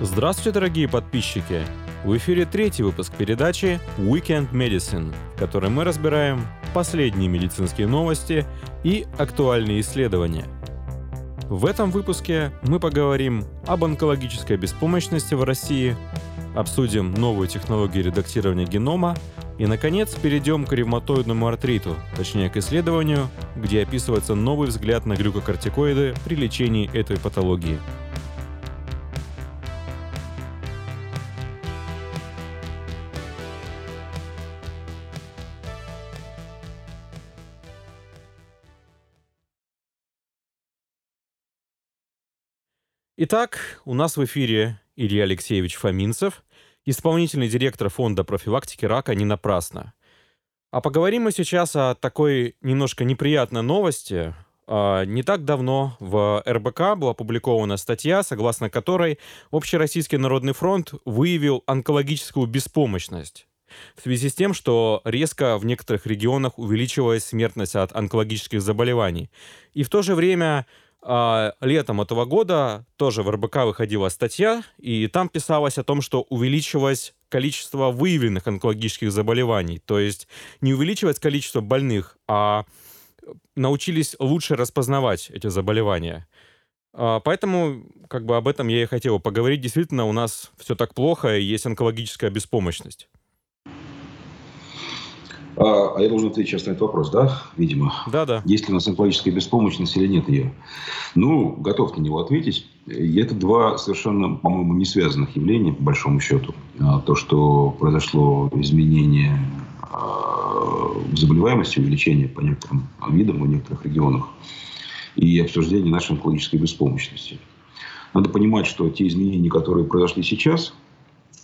Здравствуйте, дорогие подписчики! В эфире третий выпуск передачи Weekend Medicine, в которой мы разбираем последние медицинские новости и актуальные исследования. В этом выпуске мы поговорим об онкологической беспомощности в России, обсудим новую технологию редактирования генома и, наконец, перейдем к ревматоидному артриту, точнее к исследованию, где описывается новый взгляд на глюкокортикоиды при лечении этой патологии – Итак, у нас в эфире Илья Алексеевич Фоминцев, исполнительный директор фонда профилактики рака «Не напрасно». А поговорим мы сейчас о такой немножко неприятной новости. А, не так давно в РБК была опубликована статья, согласно которой Общероссийский народный фронт выявил онкологическую беспомощность в связи с тем, что резко в некоторых регионах увеличивалась смертность от онкологических заболеваний. И в то же время а, летом этого года тоже в РБК выходила статья, и там писалось о том, что увеличилось количество выявленных онкологических заболеваний. То есть не увеличивать количество больных, а научились лучше распознавать эти заболевания. А, поэтому как бы об этом я и хотел поговорить. Действительно, у нас все так плохо, и есть онкологическая беспомощность. А, а я должен ответить сейчас на этот вопрос, да, видимо? Да, да. Есть ли у нас онкологическая беспомощность или нет ее? Ну, готов на него ответить. И это два совершенно, по-моему, не связанных явления, по большому счету. А, то, что произошло изменение а, заболеваемости, увеличение по некоторым видам в некоторых регионах и обсуждение нашей онкологической беспомощности. Надо понимать, что те изменения, которые произошли сейчас –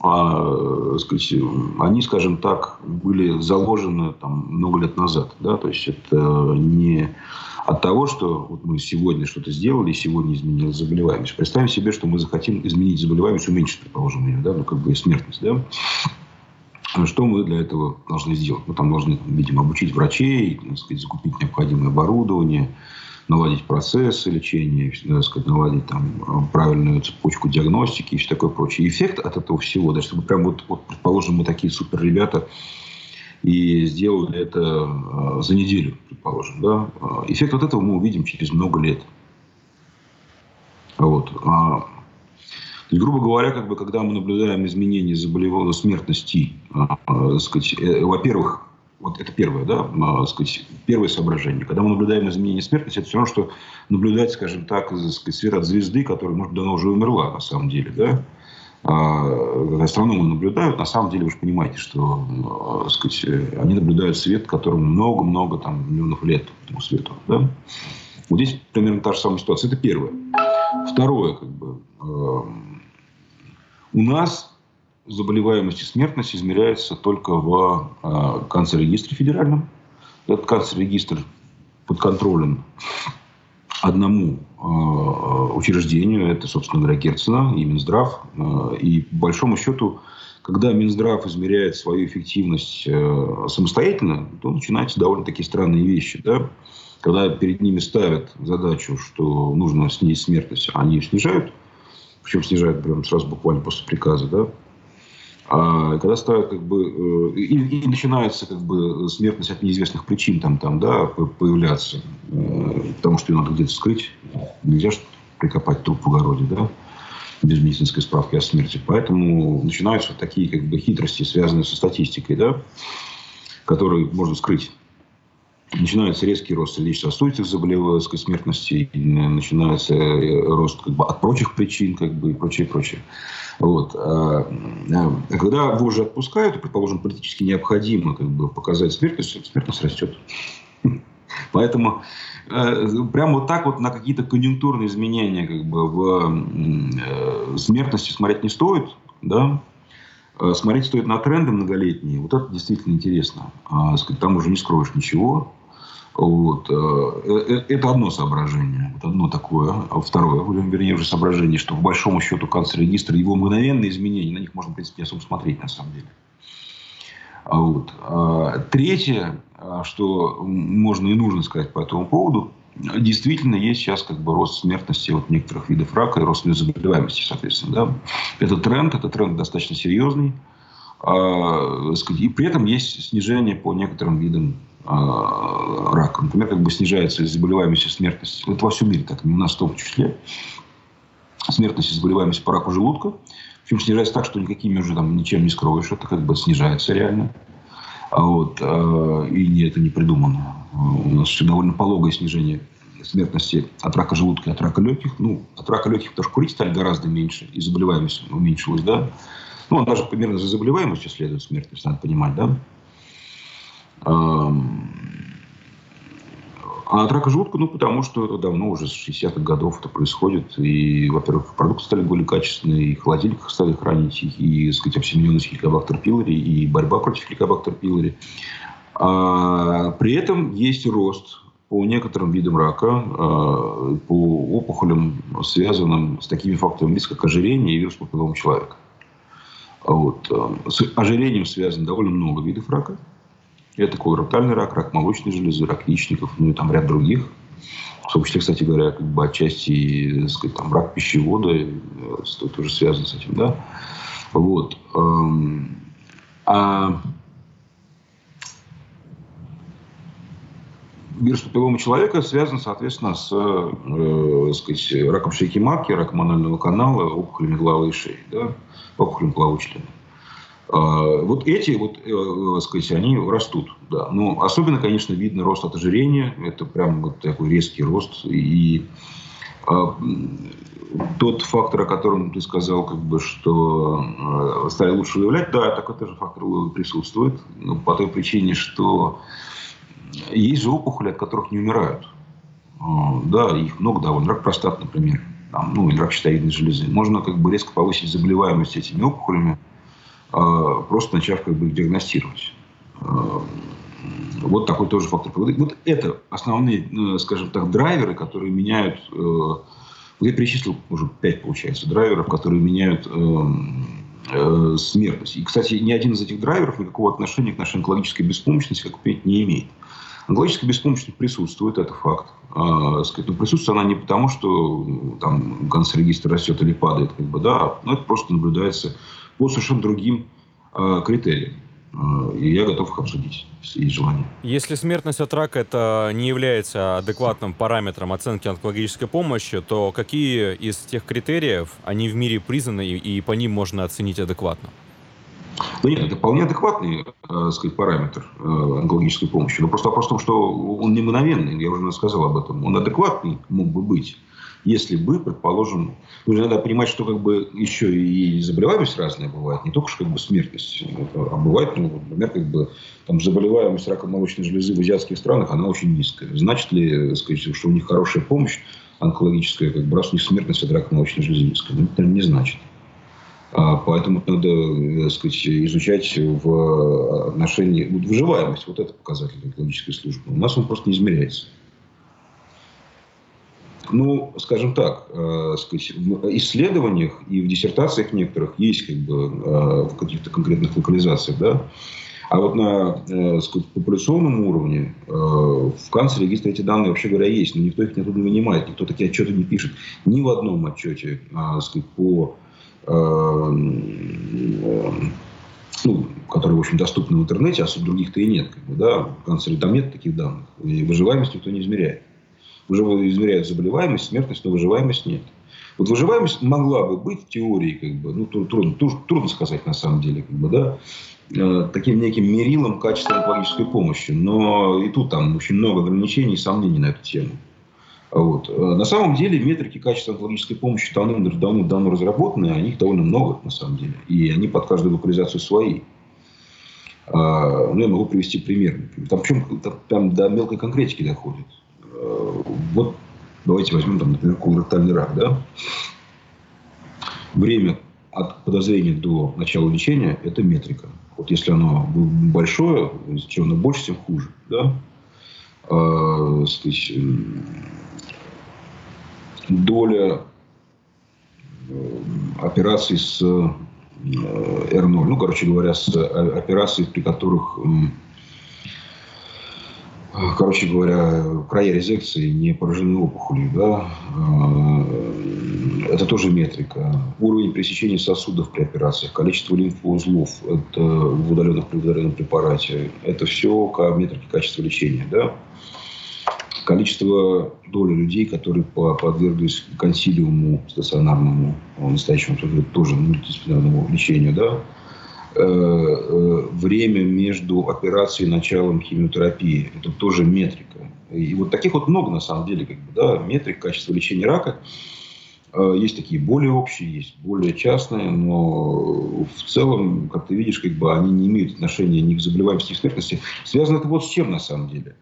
а, сказать, они, скажем так, были заложены там, много лет назад. Да? То есть это не от того, что вот мы сегодня что-то сделали, сегодня изменилась заболеваемость. Представим себе, что мы захотим изменить заболеваемость, уменьшить, предположим, ее, да? ну, как бы смертность. Да? Что мы для этого должны сделать? Мы там должны, видимо, обучить врачей, сказать, закупить необходимое оборудование, наладить процессы лечения, так сказать, наладить там, правильную цепочку диагностики и все такое прочее. Эффект от этого всего, да, чтобы прям вот, вот предположим, мы такие супер ребята и сделали это э, за неделю, предположим, да, эффект от этого мы увидим через много лет. Вот. А, то грубо говоря, как бы, когда мы наблюдаем изменения заболевания смертности, э, сказать, э, во-первых, вот это первое, да, а, сказать, первое соображение. Когда мы наблюдаем изменение смертности, это все равно, что наблюдать, скажем так, сказать, свет от звезды, которая, может, давно уже умерла, на самом деле, да. А, астрономы наблюдают, на самом деле вы же понимаете, что а, сказать, они наблюдают свет, которому много-много там, миллионов лет этому свету. Да? Вот здесь примерно та же самая ситуация. Это первое. Второе, как бы, э, у нас заболеваемость и смертность измеряется только в э, канцер-регистре федеральном. Этот канцер-регистр подконтролен одному э, учреждению, это, собственно говоря, Герцена и Минздрав. Э, и по большому счету, когда Минздрав измеряет свою эффективность э, самостоятельно, то начинаются довольно такие странные вещи. Да? Когда перед ними ставят задачу, что нужно снизить смертность, а они ее снижают, причем снижают прямо сразу буквально после приказа, да, а когда ставят как бы э, и, и начинается как бы смертность от неизвестных причин там там да появляться, э, потому что ее надо где-то скрыть, нельзя же прикопать труп в огороде, да, без медицинской справки о смерти. Поэтому начинаются такие как бы хитрости, связанные со статистикой, да, которые можно скрыть. Начинается резкий рост сердечно-сосудистых заболеваний, смертности, начинается э, рост как бы, от прочих причин как бы, и прочее, прочее. Вот. А, а когда уже отпускают, предположим, политически необходимо как бы, показать смертность, смертность растет. Поэтому э, прямо вот так вот на какие-то конъюнктурные изменения как бы, в э, смертности смотреть не стоит. Да? А смотреть стоит на тренды многолетние. Вот это действительно интересно. А, там уже не скроешь ничего. Вот. Э, э, это одно соображение. Вот одно такое. А второе, вернее, уже соображение, что в большому счету канцер-регистр, его мгновенные изменения, на них можно, в принципе, не особо смотреть, на самом деле. Вот. А третье, а, что можно и нужно сказать по этому поводу, действительно есть сейчас как бы рост смертности от некоторых видов рака и рост заболеваемости, соответственно. Да? Это тренд, это тренд достаточно серьезный. А, и при этом есть снижение по некоторым видам а, рака. Например, как бы снижается заболеваемость и смертность. Это во всем мире так, не у нас в том числе. Смертность и заболеваемость по раку желудка. Причем снижается так, что никакими уже там ничем не скроешь. Это как бы снижается реально. А вот, а, и это не придумано. У нас все довольно пологое снижение смертности от рака желудка и от рака легких. Ну, от рака легких, потому что курить стали гораздо меньше, и заболеваемость уменьшилась, да. Ну, даже примерно за заболеваемостью следует смертность, надо понимать, да. А от рака желудка, ну, потому что это давно, уже с 60-х годов это происходит. И, во-первых, продукты стали более качественные, и в холодильниках стали хранить и, так сказать, обсемененность хеликобактер пилори, и борьба против хеликобактер пилори. А, при этом есть рост по некоторым видам рака, а, по опухолям, связанным с такими факторами риска, как ожирение и вирус папиллома человека. Вот. А, с ожирением связано довольно много видов рака. Это колоректальный рак, рак молочной железы, рак яичников, ну и там ряд других. В том числе, кстати говоря, как бы отчасти, так сказать, там, рак пищевода э, тоже связан с этим, да. Вот. А вирус папиллома человека связан, соответственно, с э, сказать, раком шейки матки, раком анального канала, опухолями головы и шеи, да, опухолями полового. А, вот эти, вот, э, э, сказать, они растут. Да. Но особенно, конечно, видно рост от ожирения. Это прям вот такой резкий рост. И а, тот фактор, о котором ты сказал, как бы, что э, стали лучше выявлять, да, такой тоже фактор присутствует. Но по той причине, что есть же опухоли, от которых не умирают. Да, их много довольно. Рак простаты, например. Там, ну, или рак щитовидной железы. Можно как бы резко повысить заболеваемость этими опухолями, просто начав как бы их диагностировать. А, вот такой тоже фактор. Вот это основные, э, скажем так, драйверы, которые меняют... Э, я перечислил уже пять, получается, драйверов, которые меняют э, смертность. И, кстати, ни один из этих драйверов никакого отношения к нашей онкологической беспомощности, как понять, не имеет. Онкологическая беспомощность присутствует, это факт. А, но присутствует она не потому, что там канцер-регистр растет или падает, как бы, да, но это просто наблюдается по совершенно другим э, критериям. Э, и я готов их обсудить, если есть желание. Если смертность от рака это не является адекватным параметром оценки онкологической помощи, то какие из тех критериев, они в мире признаны и по ним можно оценить адекватно? Ну нет, это вполне адекватный э, сказать, параметр э, онкологической помощи. Но просто вопрос в том, что он не мгновенный, я уже сказал об этом. Он адекватный мог бы быть, если бы, предположим, нужно надо понимать, что как бы еще и заболеваемость разная бывает, не только что как бы смертность, а бывает, ну, например, как бы там заболеваемость раком молочной железы в азиатских странах, она очень низкая. Значит ли, сказать, что у них хорошая помощь онкологическая, как бы раз у них смертность от рака молочной железы низкая? Ну, это не значит. А, поэтому надо так э, сказать, изучать в отношении вот, выживаемость. Вот это показатель онкологической службы. У нас он просто не измеряется. Ну, скажем так, э, в исследованиях и в диссертациях некоторых есть как бы э, в каких-то конкретных локализациях, да, а вот на э, сказать, популяционном уровне в канцере регистре эти данные, вообще говоря, есть, но никто их не вынимает, никто такие отчеты не пишет. Ни в одном отчете э, сказать, по ну, которые, в общем, доступны в интернете, а других-то и нет. Как бы, да? В канцере там нет таких данных. И выживаемость никто не измеряет. Уже измеряют заболеваемость, смертность, но выживаемость нет. Вот выживаемость могла бы быть в теории, как бы, ну, трудно, трудно, сказать на самом деле, как бы, да, э, таким неким мерилом качества онкологической помощи. Но и тут там очень много ограничений и сомнений на эту тему. Вот. Э, на самом деле метрики качества онкологической помощи давно-давно давно разработаны, а их довольно много на самом деле. И они под каждую локализацию свои. А, ну, я могу привести пример. Там, причем там до мелкой конкретики доходит. Э, вот давайте возьмем, там, например, колоректальный рак. Да? Время от подозрения до начала лечения – это метрика. Вот если оно большое, чем оно больше, тем хуже. Да? Сказать, доля э, операций с R0, ну, короче говоря, с операций, при которых короче говоря, края резекции не поражены опухолью, да, это тоже метрика. Уровень пресечения сосудов при операциях, количество лимфоузлов это в удаленных при удаленном препарате, это все метрики качества лечения, да. Количество доли людей, которые подверглись консилиуму стационарному, настоящему тоже мультидисциплинарному лечению, да, время между операцией и началом химиотерапии. Это тоже метрика. И вот таких вот много, на самом деле, как бы, да, метрик качества лечения рака. Э, есть такие более общие, есть более частные, но в целом, как ты видишь, как бы они не имеют отношения ни к заболеваемости, ни к смертности. Связано это вот с чем на самом деле.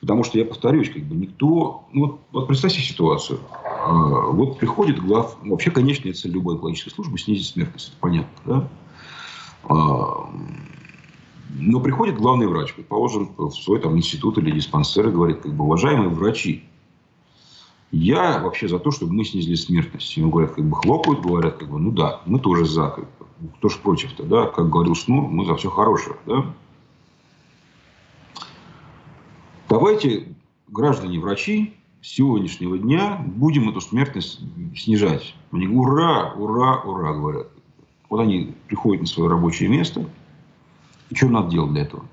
Потому что, я повторюсь, как бы никто... Ну, вот, вот представь себе ситуацию. Вот приходит глав... Вообще, конечная цель любой экологической службы – снизить смертность. Это понятно, да? А, но приходит главный врач, предположим, в свой там, институт или диспансер и говорит, как бы, уважаемые врачи, я вообще за то, чтобы мы снизили смертность. Ему говорят, как бы хлопают, говорят, как бы, ну да, мы тоже за. Как бы, кто ж против-то, да? Как говорил Шнур, мы за все хорошее, да? Давайте, граждане врачи, с сегодняшнего дня будем эту смертность снижать. Они ура, ура, ура, говорят. Вот они приходят на свое рабочее место. И что надо делать для этого?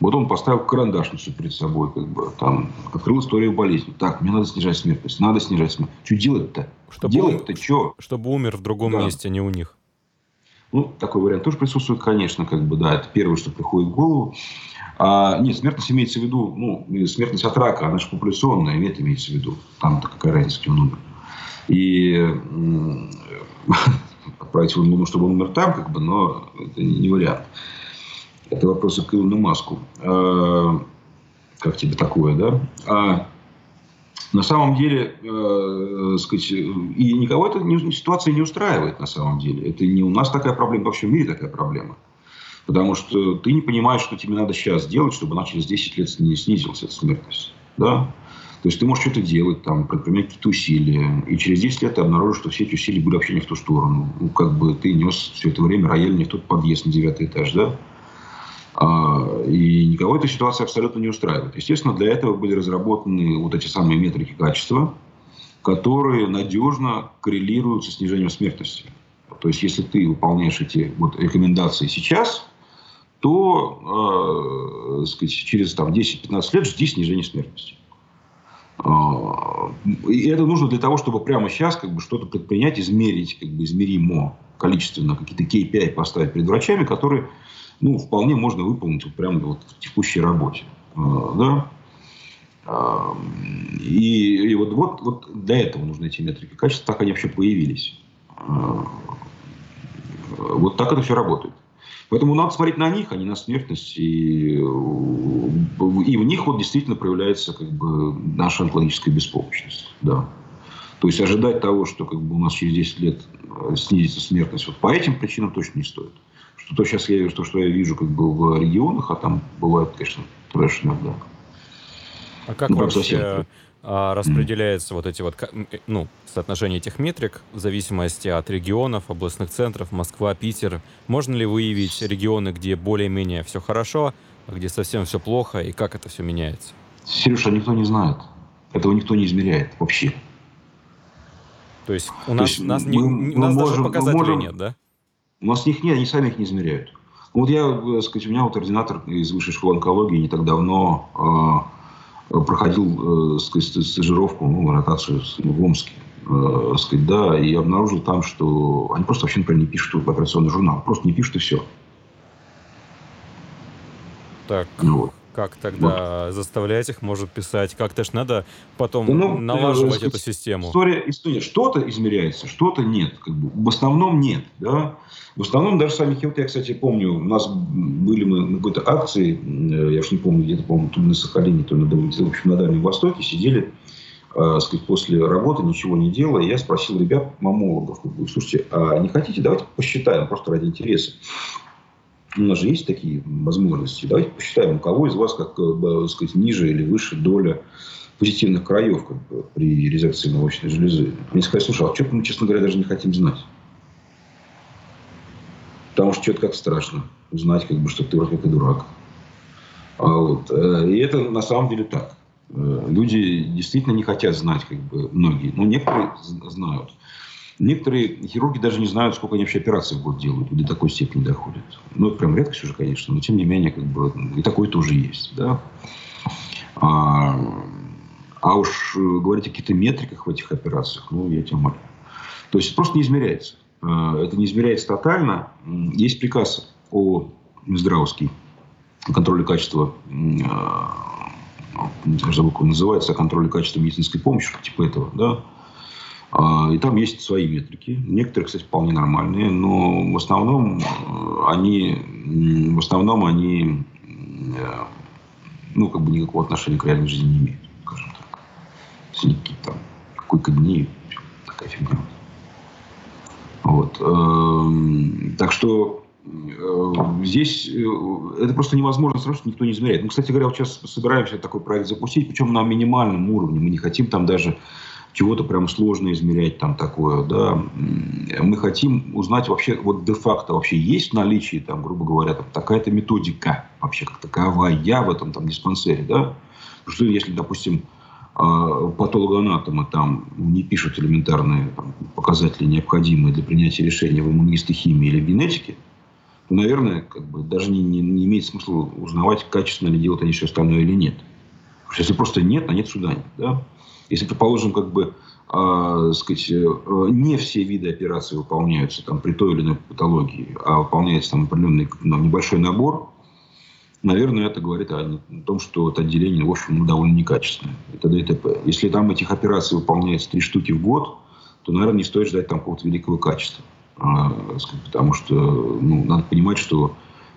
Вот он поставил карандашницу перед собой, как бы, там, открыл историю болезни. Так, мне надо снижать смертность, надо снижать смертность. Что делать-то? Чтобы Делать-то что? Чтобы умер в другом да. месте, а не у них. Ну, такой вариант тоже присутствует, конечно, как бы, да, это первое, что приходит в голову. А, нет, смертность имеется в виду, ну, смертность от рака, она же популяционная, нет, имеется в виду. Там-то какая разница, он умер. И отправить его в чтобы он умер там, как бы, но это не вариант. Это вопросы к Илону Маску. А, как тебе такое, да? А на самом деле, э, сказать, и никого эта ситуация не устраивает на самом деле. Это не у нас такая проблема, во всем мире такая проблема. Потому что ты не понимаешь, что тебе надо сейчас делать, чтобы она через 10 лет снизилась, эта смертность. Да? То есть ты можешь что-то делать, там, предпринимать какие-то усилия, и через 10 лет ты обнаружишь, что все эти усилия были вообще не в ту сторону. Ну, как бы ты нес все это время рояль не в тот подъезд на девятый этаж, да? А, и никого эта ситуация абсолютно не устраивает. Естественно, для этого были разработаны вот эти самые метрики качества, которые надежно коррелируют со снижением смертности. То есть, если ты выполняешь эти вот рекомендации сейчас, то э, сказать, через там, 10-15 лет жди снижения смертности. А, и это нужно для того, чтобы прямо сейчас как бы что-то предпринять, измерить, как бы измеримо количественно, какие-то KPI поставить перед врачами, которые ну, вполне можно выполнить вот прямо вот в текущей работе. А, да? А, и, и вот, вот, вот для этого нужны эти метрики качества, так они вообще появились. Вот так это все работает. Поэтому надо смотреть на них, а не на смертность. И, и в них вот действительно проявляется как бы наша онкологическая беспомощность. Да. То есть ожидать того, что как бы у нас через 10 лет э, снизится смертность вот по этим причинам точно не стоит. Что то сейчас я то, что я вижу как бы в регионах, а там бывает, конечно, трэш иногда. А как ну, вообще совсем распределяется mm. вот эти вот, э, ну, соотношение этих метрик в зависимости от регионов, областных центров, Москва, Питер. Можно ли выявить регионы, где более-менее все хорошо, а где совсем все плохо, и как это все меняется? Сережа, никто не знает. Этого никто не измеряет вообще. То есть у нас, есть нас, мы, не, мы у нас можем, даже показателей можем, нет, да? У нас них нет, они сами их не измеряют. Вот я, так э, сказать, у меня вот ординатор из высшей школы онкологии не так давно э, проходил э, сказать, стажировку, ну, ротацию в Омске. Э, сказать, да, и обнаружил там, что они просто вообще, например, не пишут в операционный журнал. Просто не пишут и все. Так, вот. Как тогда заставлять их, может, писать? Как-то ж надо потом ну, налаживать сказать, эту систему. История, история. Что-то измеряется, что-то нет. Как бы. В основном нет. Да? В основном даже сами вот я, кстати, помню, у нас были мы на какой-то акции, э, я уж не помню, где-то, по-моему, то ли на Сахалине, то ли на, в общем, на Дальнем Востоке, сидели, э, сказать, после работы, ничего не делая. Я спросил ребят, мамологов, слушайте, а не хотите, давайте посчитаем, просто ради интереса. У нас же есть такие возможности. Давайте посчитаем, у кого из вас, как э, сказать, ниже или выше доля позитивных краев как бы, при резекции молочной железы. Мне сказали, слушай, а что мы, честно говоря, даже не хотим знать. Потому что что-то как страшно узнать, как бы, что ты вроде как и дурак. А вот. Э, и это на самом деле так. Э, люди действительно не хотят знать, как бы, многие. Но некоторые знают. Некоторые хирурги даже не знают, сколько они вообще операций в год делают. До такой степени доходят. Ну, это прям редкость уже, конечно. Но, тем не менее, как бы, и такое тоже есть. Да? А, а уж говорить о каких-то метриках в этих операциях, ну, я тебя молю. То есть, просто не измеряется. А, это не измеряется тотально. Есть приказ о Минздравовский контроле качества я забыл, как он называется, о контроле качества медицинской помощи, типа этого, да. А, и там есть свои метрики. Некоторые, кстати, вполне нормальные, но в основном э, они, в основном они, э, ну, как бы никакого отношения к реальной жизни не имеют, скажем так. Синяки там, какой-то дни, такая фигня. Вот. Эм, так что Э, здесь это просто невозможно сразу, что никто не измеряет. Мы, кстати говоря, вот сейчас собираемся такой проект запустить, причем на минимальном уровне. Мы не хотим там даже чего-то прям сложно измерять там такое, да. Мы хотим узнать вообще, вот де-факто вообще есть в наличии, там, грубо говоря, там, такая-то методика вообще как таковая в этом там диспансере, да. Что если, допустим, а, патологоанатомы там не пишут элементарные там, показатели, необходимые для принятия решения в иммунистохимии или генетике, то, наверное, как бы даже не, не, не имеет смысла узнавать, качественно ли делают они все остальное или нет. Если просто нет, а нет суда нет. Да? Если, предположим, как бы, э, сказать, не все виды операций выполняются там, при той или иной патологии, а выполняется там определенный ну, небольшой набор, наверное, это говорит о, том, что это отделение, в общем, довольно некачественное. Это ДТП. Если там этих операций выполняется три штуки в год, то, наверное, не стоит ждать там какого-то великого качества. А, потому что ну, надо понимать, что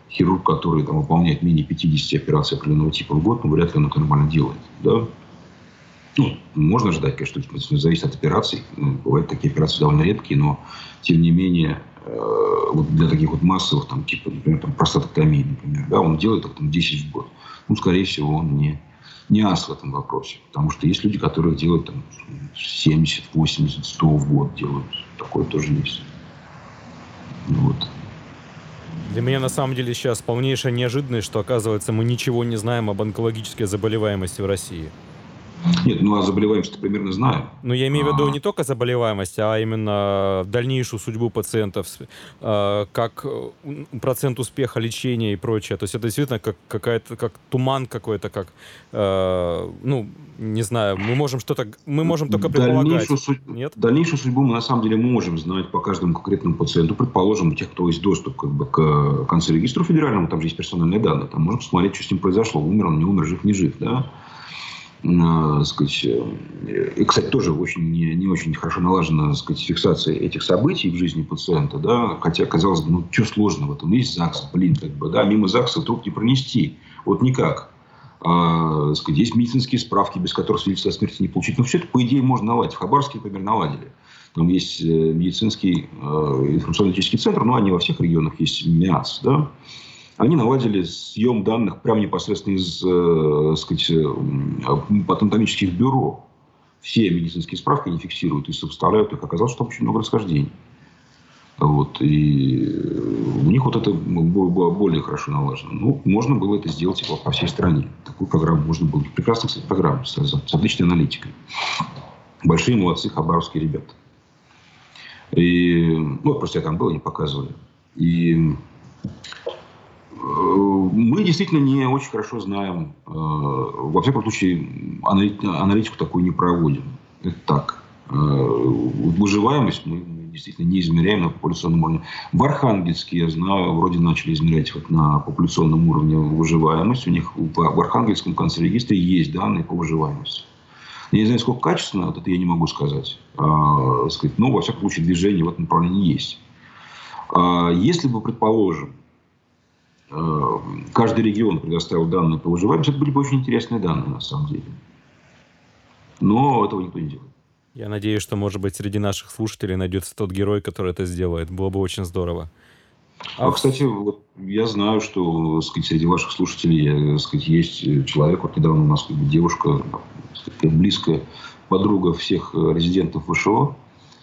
хирург, который там, выполняет менее 50 операций определенного типа в год, ну, вряд ли он это нормально делает. Да? Ну, можно ждать, конечно, зависит от операций. Ну, бывают такие операции довольно редкие, но тем не менее, э, вот для таких вот массовых, там, типа, например, там, простатоктомии, например, да, он делает их там 10 в год. Ну, скорее всего, он не, не ас в этом вопросе. Потому что есть люди, которые делают там 70, 80, 100 в год делают. Такое тоже есть. Вот. Для меня на самом деле сейчас полнейшая неожиданность, что оказывается мы ничего не знаем об онкологической заболеваемости в России. Нет, ну а заболеваемость примерно знаю. Ну, я имею в виду а. не только заболеваемость, а именно дальнейшую судьбу пациентов, а, как процент успеха лечения и прочее. То есть это действительно как какая-то, как туман какой-то, как, а, ну, не знаю, мы можем что-то, мы можем только предполагать. Дальнейшую, судь... Нет? Дальнейшую судьбу мы на самом деле можем знать по каждому конкретному пациенту. Предположим, у тех, кто есть доступ как бы, к концерегистру федеральному, там же есть персональные данные, там можно посмотреть, что с ним произошло, умер он, не умер, жив, не жив, да сказать, э, и, кстати, тоже очень не, не очень хорошо налажена сказать, фиксация этих событий в жизни пациента, да, хотя, казалось бы, ну, что сложно в этом, есть ЗАГС, блин, как бы, да, мимо ЗАГСа труп не пронести, вот никак. А, сказать, есть медицинские справки, без которых свидетельство о смерти не получить. Но ну, все это, по идее, можно наладить. В Хабаровске, например, наладили. Там есть э, медицинский э, информационно-технический центр, но они во всех регионах есть МИАС, да, они наладили съем данных прямо непосредственно из э, сказать, э, патентомических бюро. Все медицинские справки они фиксируют и сопоставляют их. Оказалось, что там очень много расхождений. Вот, и у них вот это было более хорошо налажено. Ну, можно было это сделать типа, по всей стране. Такую программу можно было. Прекрасная, кстати, программа с, с отличной аналитикой. Большие молодцы хабаровские ребята. И, ну, просто я там был, они показывали. И мы действительно не очень хорошо знаем, э, во всяком случае, аналитику такую не проводим. Это так. Э, выживаемость мы действительно не измеряем на популяционном уровне. В Архангельске, я знаю, вроде начали измерять вот на популяционном уровне выживаемость. У них в Архангельском конце регистра есть данные по выживаемости. Я не знаю, сколько качественно, вот это я не могу сказать. А, сказать но, во всяком случае, движение в этом направлении есть. А, если бы, предположим, Э, каждый регион предоставил данные по выживаемости, это были бы очень интересные данные на самом деле. Но этого никто не делает. Я надеюсь, что, может быть, среди наших слушателей найдется тот герой, который это сделает. Было бы очень здорово. А, а кстати, вот я знаю, что сказать, среди ваших слушателей сказать, есть человек, вот недавно у нас девушка, сказать, близкая подруга всех резидентов ВШО,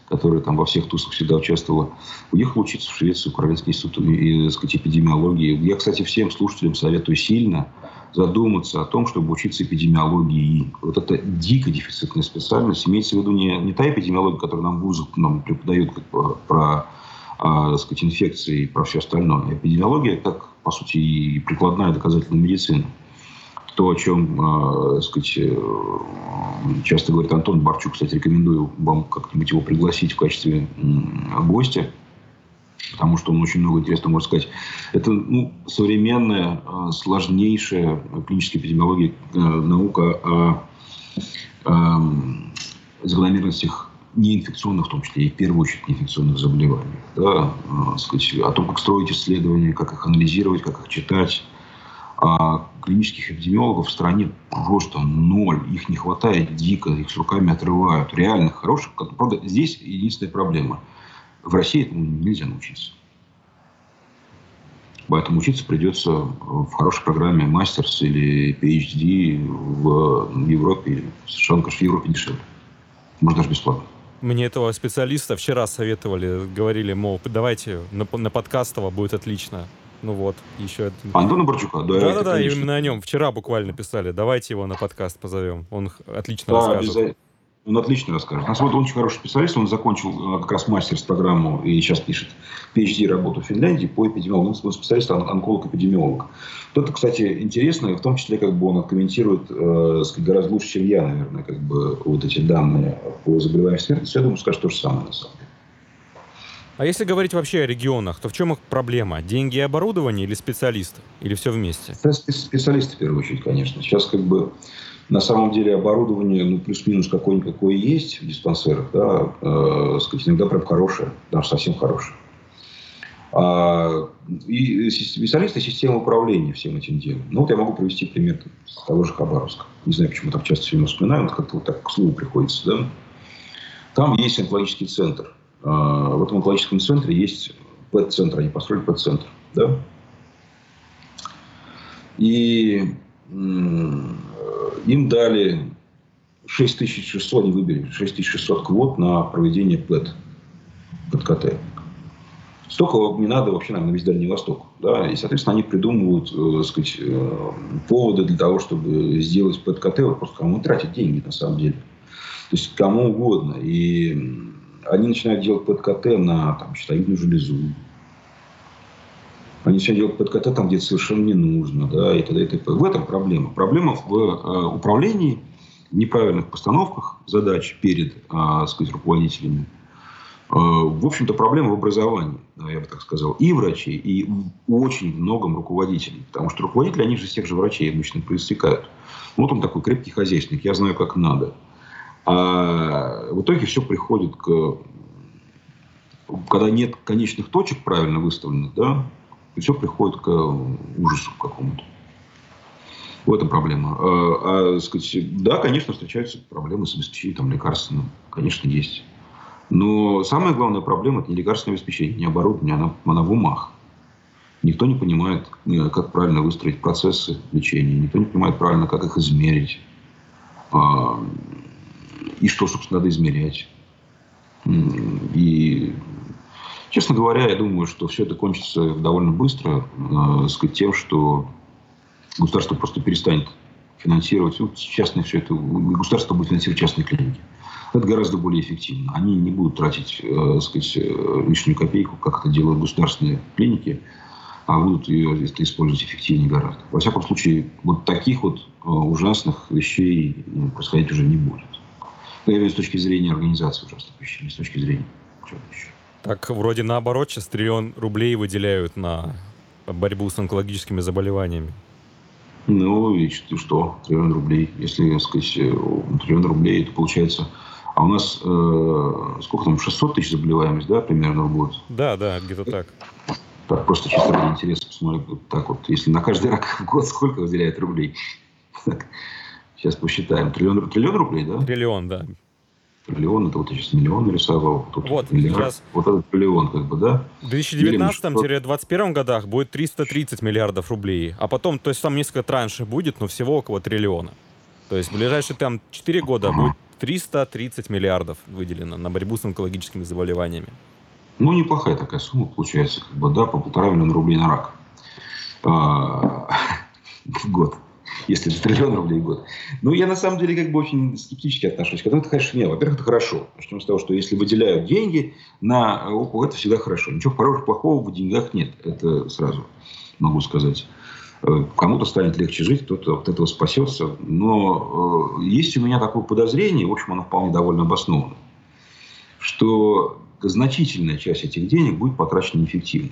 которая там во всех тусах всегда участвовала, уехала учиться в Швецию, Каролинский институт и, сказать, эпидемиологии. Я, кстати, всем слушателям советую сильно задуматься о том, чтобы учиться эпидемиологии. Вот это дико дефицитная специальность. Имеется в виду не, не та эпидемиология, которую нам вузы нам преподают как, про а, сказать, инфекции и про все остальное. Эпидемиология, как, по сути, и прикладная доказательная медицина. То, о чем, э, сказать, часто говорит Антон Барчук, кстати, рекомендую вам как-нибудь его пригласить в качестве гостя потому что он очень много интересного может сказать. Это ну, современная, а, сложнейшая клиническая эпидемиология, а, наука о, о закономерностях неинфекционных, в том числе и в первую очередь неинфекционных заболеваний. Да, а, сказать, о том, как строить исследования, как их анализировать, как их читать. А клинических эпидемиологов в стране просто ноль. Их не хватает дико, их с руками отрывают. Реально хороших. Правда, здесь единственная проблема – в России этому нельзя научиться. Поэтому учиться придется в хорошей программе мастерс или PhD в Европе. Совершенно, конечно, в Европе дешевле. Может, даже бесплатно. Мне этого специалиста вчера советовали, говорили, мол, давайте на, на подкастово будет отлично. Ну вот, еще... Антона Борчука? Да, Да-да-да, именно о нем. Вчера буквально писали. Давайте его на подкаст позовем. Он отлично да, расскажет. Он отлично расскажет. У нас вот он очень хороший специалист, он закончил э, как раз мастерс-программу и сейчас пишет PhD работу в Финляндии по эпидемиологии. Он специалист, онколог-эпидемиолог. Вот это, кстати, интересно, в том числе как бы он комментирует э, гораздо лучше, чем я, наверное, как бы вот эти данные по заболеваниям смертности. Я думаю, скажет то же самое на самом деле. А если говорить вообще о регионах, то в чем их проблема? Деньги и оборудование или специалисты? Или все вместе? Специалисты в первую очередь, конечно. Сейчас как бы на самом деле оборудование, ну, плюс-минус какое-никакое есть в диспансерах, да, э, сказать, иногда прям хорошее, даже совсем хорошее. А, и специалисты системы управления всем этим делом. Ну, вот я могу привести пример с того же Хабаровска. Не знаю, почему так часто все вспоминаю, вот как-то вот так к слову приходится, да. Там есть онкологический центр. А, в этом онкологическом центре есть ПЭТ-центр, они построили ПЭТ-центр, да. И им дали 6600, они выбили 6600 квот на проведение ПЭТ, ПЭТ-КТ. Столько не надо вообще, наверное, весь Дальний Восток. Да? И, соответственно, они придумывают э, сказать, э, поводы для того, чтобы сделать ПЭТ-КТ. Просто кому тратят деньги, на самом деле. То есть, кому угодно. И они начинают делать ПЭТ-КТ на там, щитовидную железу, они делают под кота там, где совершенно не нужно, да, и т.д. и. В этом проблема. Проблема в э, управлении, неправильных постановках задач перед, э, сказать, руководителями. Э, в общем-то, проблема в образовании, да, я бы так сказал, и врачей, и очень многом руководителей. Потому что руководители, они же из тех же врачей обычно проистекают. Вот он такой крепкий хозяйственник, я знаю, как надо. А в итоге все приходит к... Когда нет конечных точек правильно выставленных, да, все приходит к ужасу какому-то. В этом проблема. А, а, сказать, да, конечно, встречаются проблемы с обеспечением там, лекарственным. Конечно, есть. Но самая главная проблема – это не лекарственное обеспечение, не оборудование, она, она в умах. Никто не понимает, э, как правильно выстроить процессы лечения. Никто не понимает правильно, как их измерить. И что, собственно, надо измерять. И Честно говоря, я думаю, что все это кончится довольно быстро, э, сказать, тем, что государство просто перестанет финансировать, ну, частные все это, государство будет финансировать частные клиники. Это гораздо более эффективно. Они не будут тратить, э, сказать, э, лишнюю копейку, как это делают государственные клиники, а будут ее использовать эффективнее гораздо. Во всяком случае, вот таких вот э, ужасных вещей ну, происходить уже не будет. Виду с точки зрения организации ужасных вещей, не с точки зрения чего-то еще. Так вроде наоборот, сейчас триллион рублей выделяют на борьбу с онкологическими заболеваниями. Ну, и что? Триллион рублей. Если, так сказать, триллион рублей, это получается... А у нас э, сколько там, 600 тысяч заболеваемость, да, примерно в год? Да, да, где-то так. Так, просто чисто ради интереса посмотрим. Вот так вот. Если на каждый рак в год сколько выделяет рублей? Так, сейчас посчитаем. Триллион, триллион рублей, да? Триллион, да триллион, это вот я сейчас миллион нарисовал. Тут вот, миллиард, сейчас... Вот этот триллион, как бы, да? В 2019-2021 годах будет 330 миллиардов рублей. А потом, то есть там несколько траншей будет, но всего около триллиона. То есть в ближайшие там 4 года ага. будет 330 миллиардов выделено на борьбу с онкологическими заболеваниями. Ну, неплохая такая сумма получается, как бы, да, по полтора миллиона рублей на рак а, в год. Если это триллион рублей в год. Ну, я на самом деле как бы очень скептически отношусь к этому. Это, конечно, нет. Во-первых, это хорошо. Начнем с того, что если выделяют деньги на ОПО, это всегда хорошо. Ничего хорошего, плохого в деньгах нет. Это сразу могу сказать. Э, кому-то станет легче жить, кто-то от этого спасется. Но э, есть у меня такое подозрение, в общем, оно вполне довольно обосновано, что значительная часть этих денег будет потрачена неэффективно.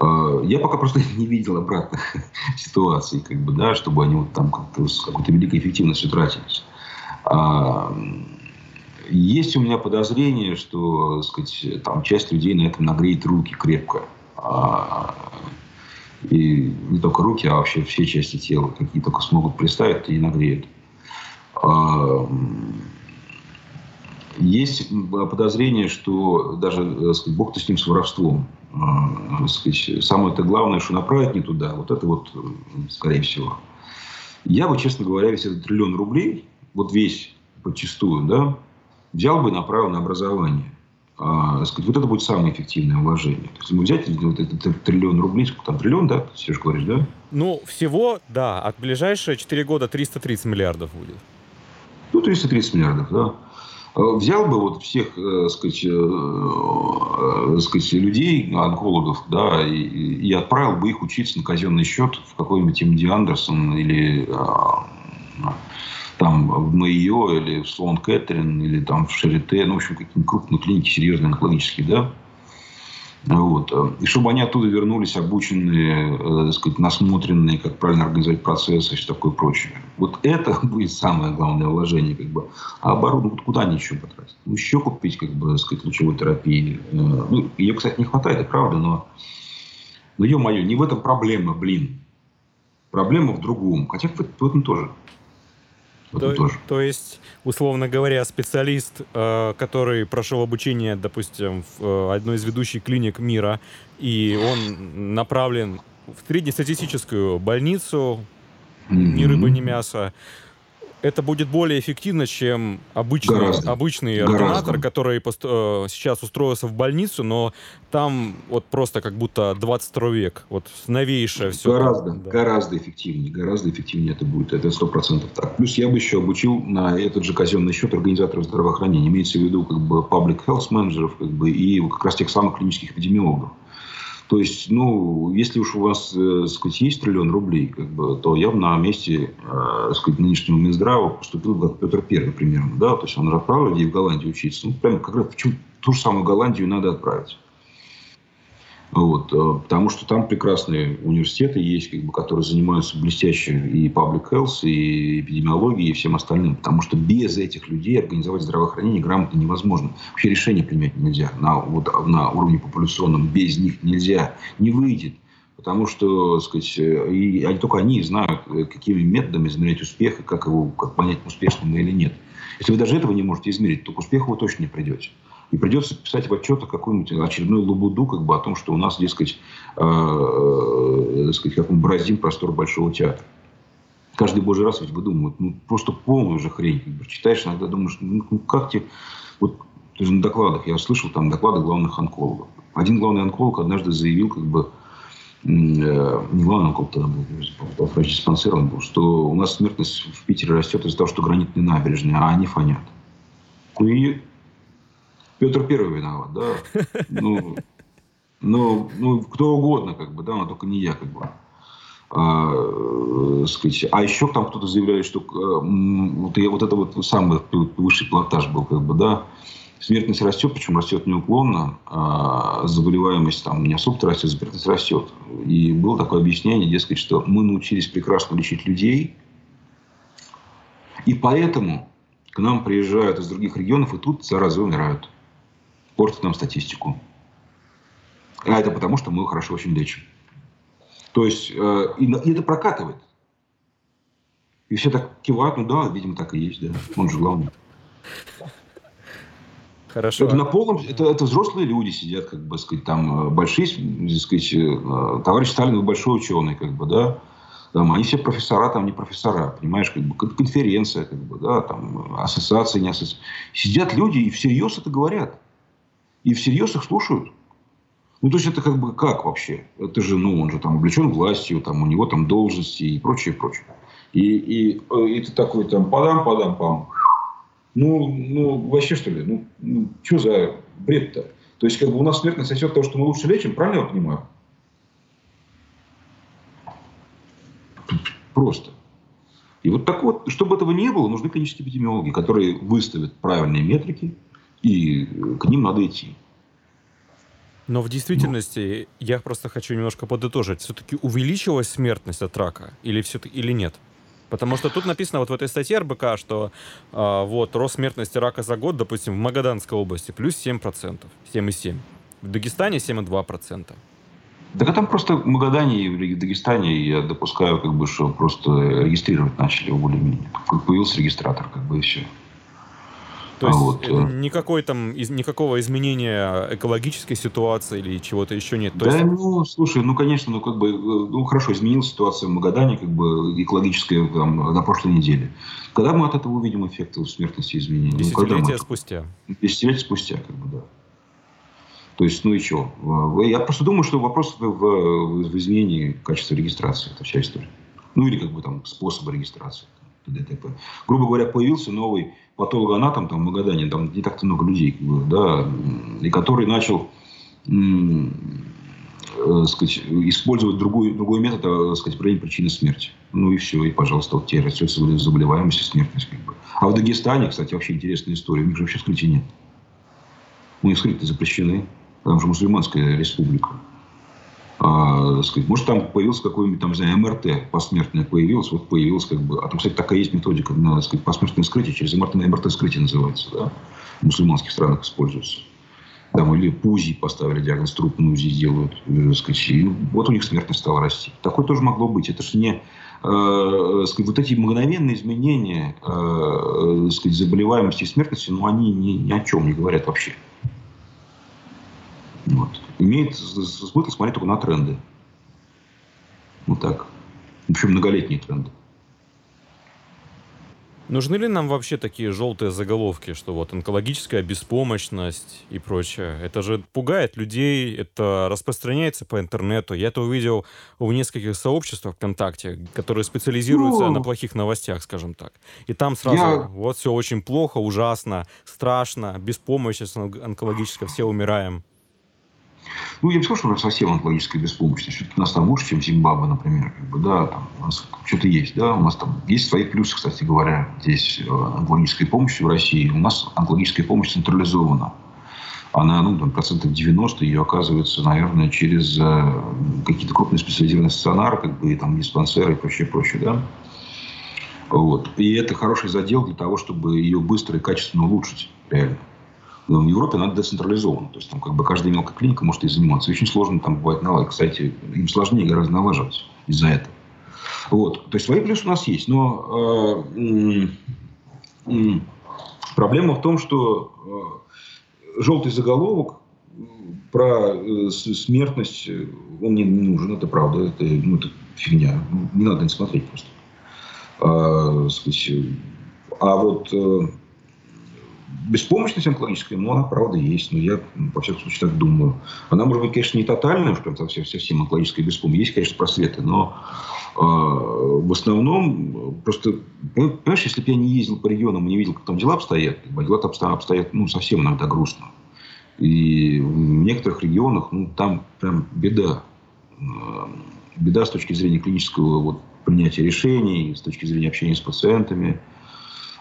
Э, я пока просто не видел обратных ситуаций, как бы, да, чтобы они вот там как-то с какой-то великой эффективностью тратились. А, есть у меня подозрение, что сказать, там часть людей на этом нагреет руки крепко. А, и не только руки, а вообще все части тела, какие только смогут представить, и нагреют. А, есть подозрение, что даже сказать, бог-то с ним с воровством. Сказать, самое-то главное, что направить не туда, вот это вот, скорее всего. Я бы, честно говоря, весь этот триллион рублей, вот весь подчастую, да, взял бы и направил на образование а, сказать, вот это будет самое эффективное вложение. То есть мы взять вот этот триллион рублей, сколько там, триллион, да, ты же говоришь, да? Ну, всего, да, от ближайшие 4 года 330 миллиардов будет. Ну, 330 миллиардов, да. А, взял бы вот всех, э, сказать, э, э, сказать, людей, онкологов, да, и, и отправил бы их учиться на казенный счет в какой-нибудь МД Андерсон или э, там в МАИО или в Слон Кэтрин или там в Шарите, ну, в общем, какие-нибудь крупные клиники, серьезные онкологические, да, вот. И чтобы они оттуда вернулись обученные, э, сказать, насмотренные, как правильно организовать процессы и все такое прочее. Вот это будет самое главное вложение. Как бы. А оборудование куда они еще потратить? Ну, еще купить, как бы, сказать, лучевой терапии. Э, ну, ее, кстати, не хватает, это правда, но, но ё-моё, не в этом проблема, блин. Проблема в другом. Хотя в этом тоже. То, тоже. то есть, условно говоря, специалист, э, который прошел обучение, допустим, в э, одной из ведущих клиник мира, и он направлен в среднестатистическую больницу, mm-hmm. ни рыба, ни мясо, это будет более эффективно, чем обычный, Гораздо. обычный Гораздо. ординатор, который э, сейчас устроился в больницу, но там вот просто как будто 22 век, вот новейшее все. Гораздо, да. гораздо эффективнее, гораздо эффективнее это будет, это сто процентов так. Плюс я бы еще обучил на этот же казенный счет организаторов здравоохранения, имеется в виду как бы public health менеджеров, как бы и как раз тех самых клинических эпидемиологов. То есть, ну, если уж у вас, э, сказать, есть триллион рублей, как бы, то я бы на месте, э, сказать, нынешнего Минздрава поступил как Петр Первый примерно, да, то есть он отправил людей в Голландию учиться. Ну, прямо как раз в ту же самую Голландию надо отправить. Вот, э, потому что там прекрасные университеты есть, как бы, которые занимаются блестящей и public health, и эпидемиологией, и всем остальным. Потому что без этих людей организовать здравоохранение грамотно невозможно. Вообще решение принять нельзя. На, вот, на уровне популяционном без них нельзя. Не выйдет. Потому что, сказать, э, и они, только они знают, э, какими методами измерять успех, и как его как понять, успешным или нет. Если вы даже этого не можете измерить, то к успеху вы точно не придете. И придется писать в отчетах какую-нибудь очередную лабуду, как бы о том, что у нас, дескать, э, э, сказать, как мы бороздим простор Большого театра. Каждый божий раз ведь выдумывают, ну, просто полную же хрень. Читаешь, иногда думаешь, ну, ну как тебе... Вот ты же на докладах, я слышал там доклады главных онкологов. Один главный онколог однажды заявил, как бы, э, не главный онколог тогда был, врач-диспансер он был, что у нас смертность в Питере растет из-за того, что гранитные набережные, а они фонят. Ну и Петр Первый виноват, да. Ну, ну, ну, кто угодно, как бы, да, но только не я, как бы. А, э, а еще там кто-то заявляет, что э, вот, я, вот это вот самый высший платаж был, как бы, да, смертность растет, причем растет неуклонно, а заболеваемость там не особо растет, смертность растет. И было такое объяснение, дескать, что мы научились прекрасно лечить людей, и поэтому к нам приезжают из других регионов, и тут заразы умирают портит нам статистику. А это потому, что мы его хорошо очень лечим. То есть, э, и, и это прокатывает. И все так кивают, ну да, видимо, так и есть, да. Он же главный. Хорошо. Это на полном, это, это взрослые люди сидят, как бы сказать, там э, большие, так сказать, э, товарищ Сталин большой ученый, как бы, да. Там, они все профессора, там не профессора, понимаешь, как бы конференция, как бы, да, там ассоциация, не ассоциация. Сидят люди и всерьез это говорят. И всерьез их слушают. Ну, то есть это как бы как вообще? Это же, ну, он же там облечен властью, там у него там должности и прочее, прочее. И, и, э, и ты такой там подам-подам-пам. Ну, ну, вообще что ли? Ну, ну что за бред-то? То есть, как бы у нас смертность от того, что мы лучше лечим, правильно я понимаю? Просто. И вот так вот, чтобы этого не было, нужны клинические эпидемиологи, которые выставят правильные метрики, и к ним надо идти. Но в действительности ну. я просто хочу немножко подытожить. Все-таки увеличилась смертность от рака или, все или нет? Потому что тут написано вот в этой статье РБК, что э, вот рост смертности рака за год, допустим, в Магаданской области плюс 7%, 7,7%. В Дагестане 7,2%. Так а там просто в Магадане и в Дагестане, я допускаю, как бы, что просто регистрировать начали более-менее. Появился регистратор, как бы, и все. То есть вот. Э, никакой там, из, никакого изменения экологической ситуации или чего-то еще нет? То да, есть... ну, слушай, ну, конечно, ну, как бы, э, ну, хорошо, изменилась ситуация в Магадане, как бы, экологическая, там, на прошлой неделе. Когда мы от этого увидим эффект смертности изменений? Ну, Десятилетия ну, спустя. Десятилетия спустя, как бы, да. То есть, ну и что? Я просто думаю, что вопрос в, в, в изменении качества регистрации. Это вся история. Ну или как бы там способа регистрации. ДТП. Грубо говоря, появился новый патологоанатом там, в Магадане, там не так-то много людей, да, и который начал э, сказать, использовать другой, другой метод, э, сказать, проявления причины смерти. Ну и все, и, пожалуйста, вот тебе растет заболеваемость и смертность. Как бы. А в Дагестане, кстати, вообще интересная история. У них же вообще вскрытия нет. У них вскрытия запрещены. Там же мусульманская республика. А, сказать, может, там появился какой-нибудь, там, не знаю, МРТ посмертное появилось, вот появилось как бы... А там, кстати, такая есть методика на, сказать, посмертное вскрытие, через МРТ, МРТ вскрытие называется, да? В мусульманских странах используется. Там или ПУЗИ поставили диагноз, труп на УЗИ делают, э, сказать, и вот у них смертность стала расти. Такое тоже могло быть. Это же не... Э, сказать, вот эти мгновенные изменения э, сказать, заболеваемости и смертности, ну, они ни, ни о чем не говорят вообще. Вот. Имеет смысл смотреть только на тренды. Вот так. В общем, многолетние тренды. Нужны ли нам вообще такие желтые заголовки, что вот онкологическая беспомощность и прочее? Это же пугает людей, это распространяется по интернету. Я это увидел в нескольких сообществах ВКонтакте, которые специализируются ну, на плохих новостях, скажем так. И там сразу я... вот все очень плохо, ужасно, страшно, беспомощность онкологическая, все умираем. Ну, я бы сказал, что у совсем онкологическая беспомощность. Все-таки у нас там лучше, чем Зимбабве, например. Как бы, да, там у нас что-то есть. Да? У нас там есть свои плюсы, кстати говоря. Здесь э, онкологической помощи в России. У нас онкологическая помощь централизована. Она, ну, там, процентов 90 ее оказывается, наверное, через э, какие-то крупные специализированные стационары, как бы, и там диспансеры и прочее, прочее, да. Вот. И это хороший задел для того, чтобы ее быстро и качественно улучшить, реально. Но в Европе надо децентрализовано. То есть там как бы каждая мелкая клиника может и заниматься. Очень сложно там бывает налаживать. Кстати, им сложнее гораздо налаживать из-за этого. Вот. То есть свои плюсы у нас есть. Но э, э, проблема в том, что э, желтый заголовок про э, смертность, он не нужен, это правда, это, ну, это фигня. Не надо не смотреть просто. А, сказать, а вот э, беспомощность онкологическая, ну, она правда есть. Но я, во всяком случае, так думаю. Она, может быть, конечно, не тотальная, что там совсем, онкологическая беспомощность. Есть, конечно, просветы, но э, в основном просто... Понимаешь, если бы я не ездил по регионам и не видел, как там дела обстоят, дела там обстоят, ну, совсем иногда грустно. И в некоторых регионах, ну, там прям беда. Беда с точки зрения клинического вот, принятия решений, с точки зрения общения с пациентами –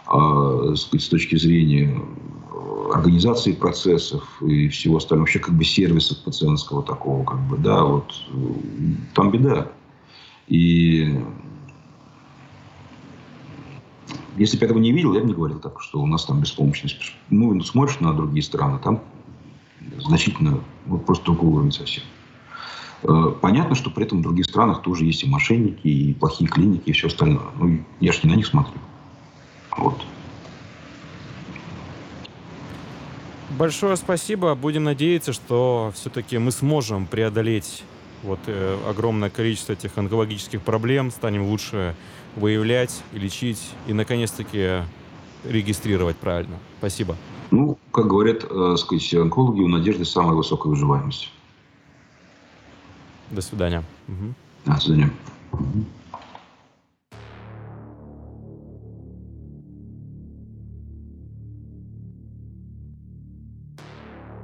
сказать, с точки зрения э, организации процессов и всего остального, вообще как бы сервиса пациентского такого, как бы, да, вот э, там беда. И если бы я этого не видел, я бы не говорил так, что у нас там беспомощность. Ну, смотришь на другие страны, там значительно, вот просто другой уровень совсем. Э, понятно, что при этом в других странах тоже есть и мошенники, и плохие клиники, и все остальное. Ну, я же не на них смотрю. Вот. Большое спасибо. Будем надеяться, что все-таки мы сможем преодолеть вот э, огромное количество этих онкологических проблем, станем лучше выявлять лечить, и наконец-таки регистрировать правильно. Спасибо. Ну, как говорят, э, сказать, онкологи, у надежды самая высокая выживаемость. До свидания. Угу. До свидания.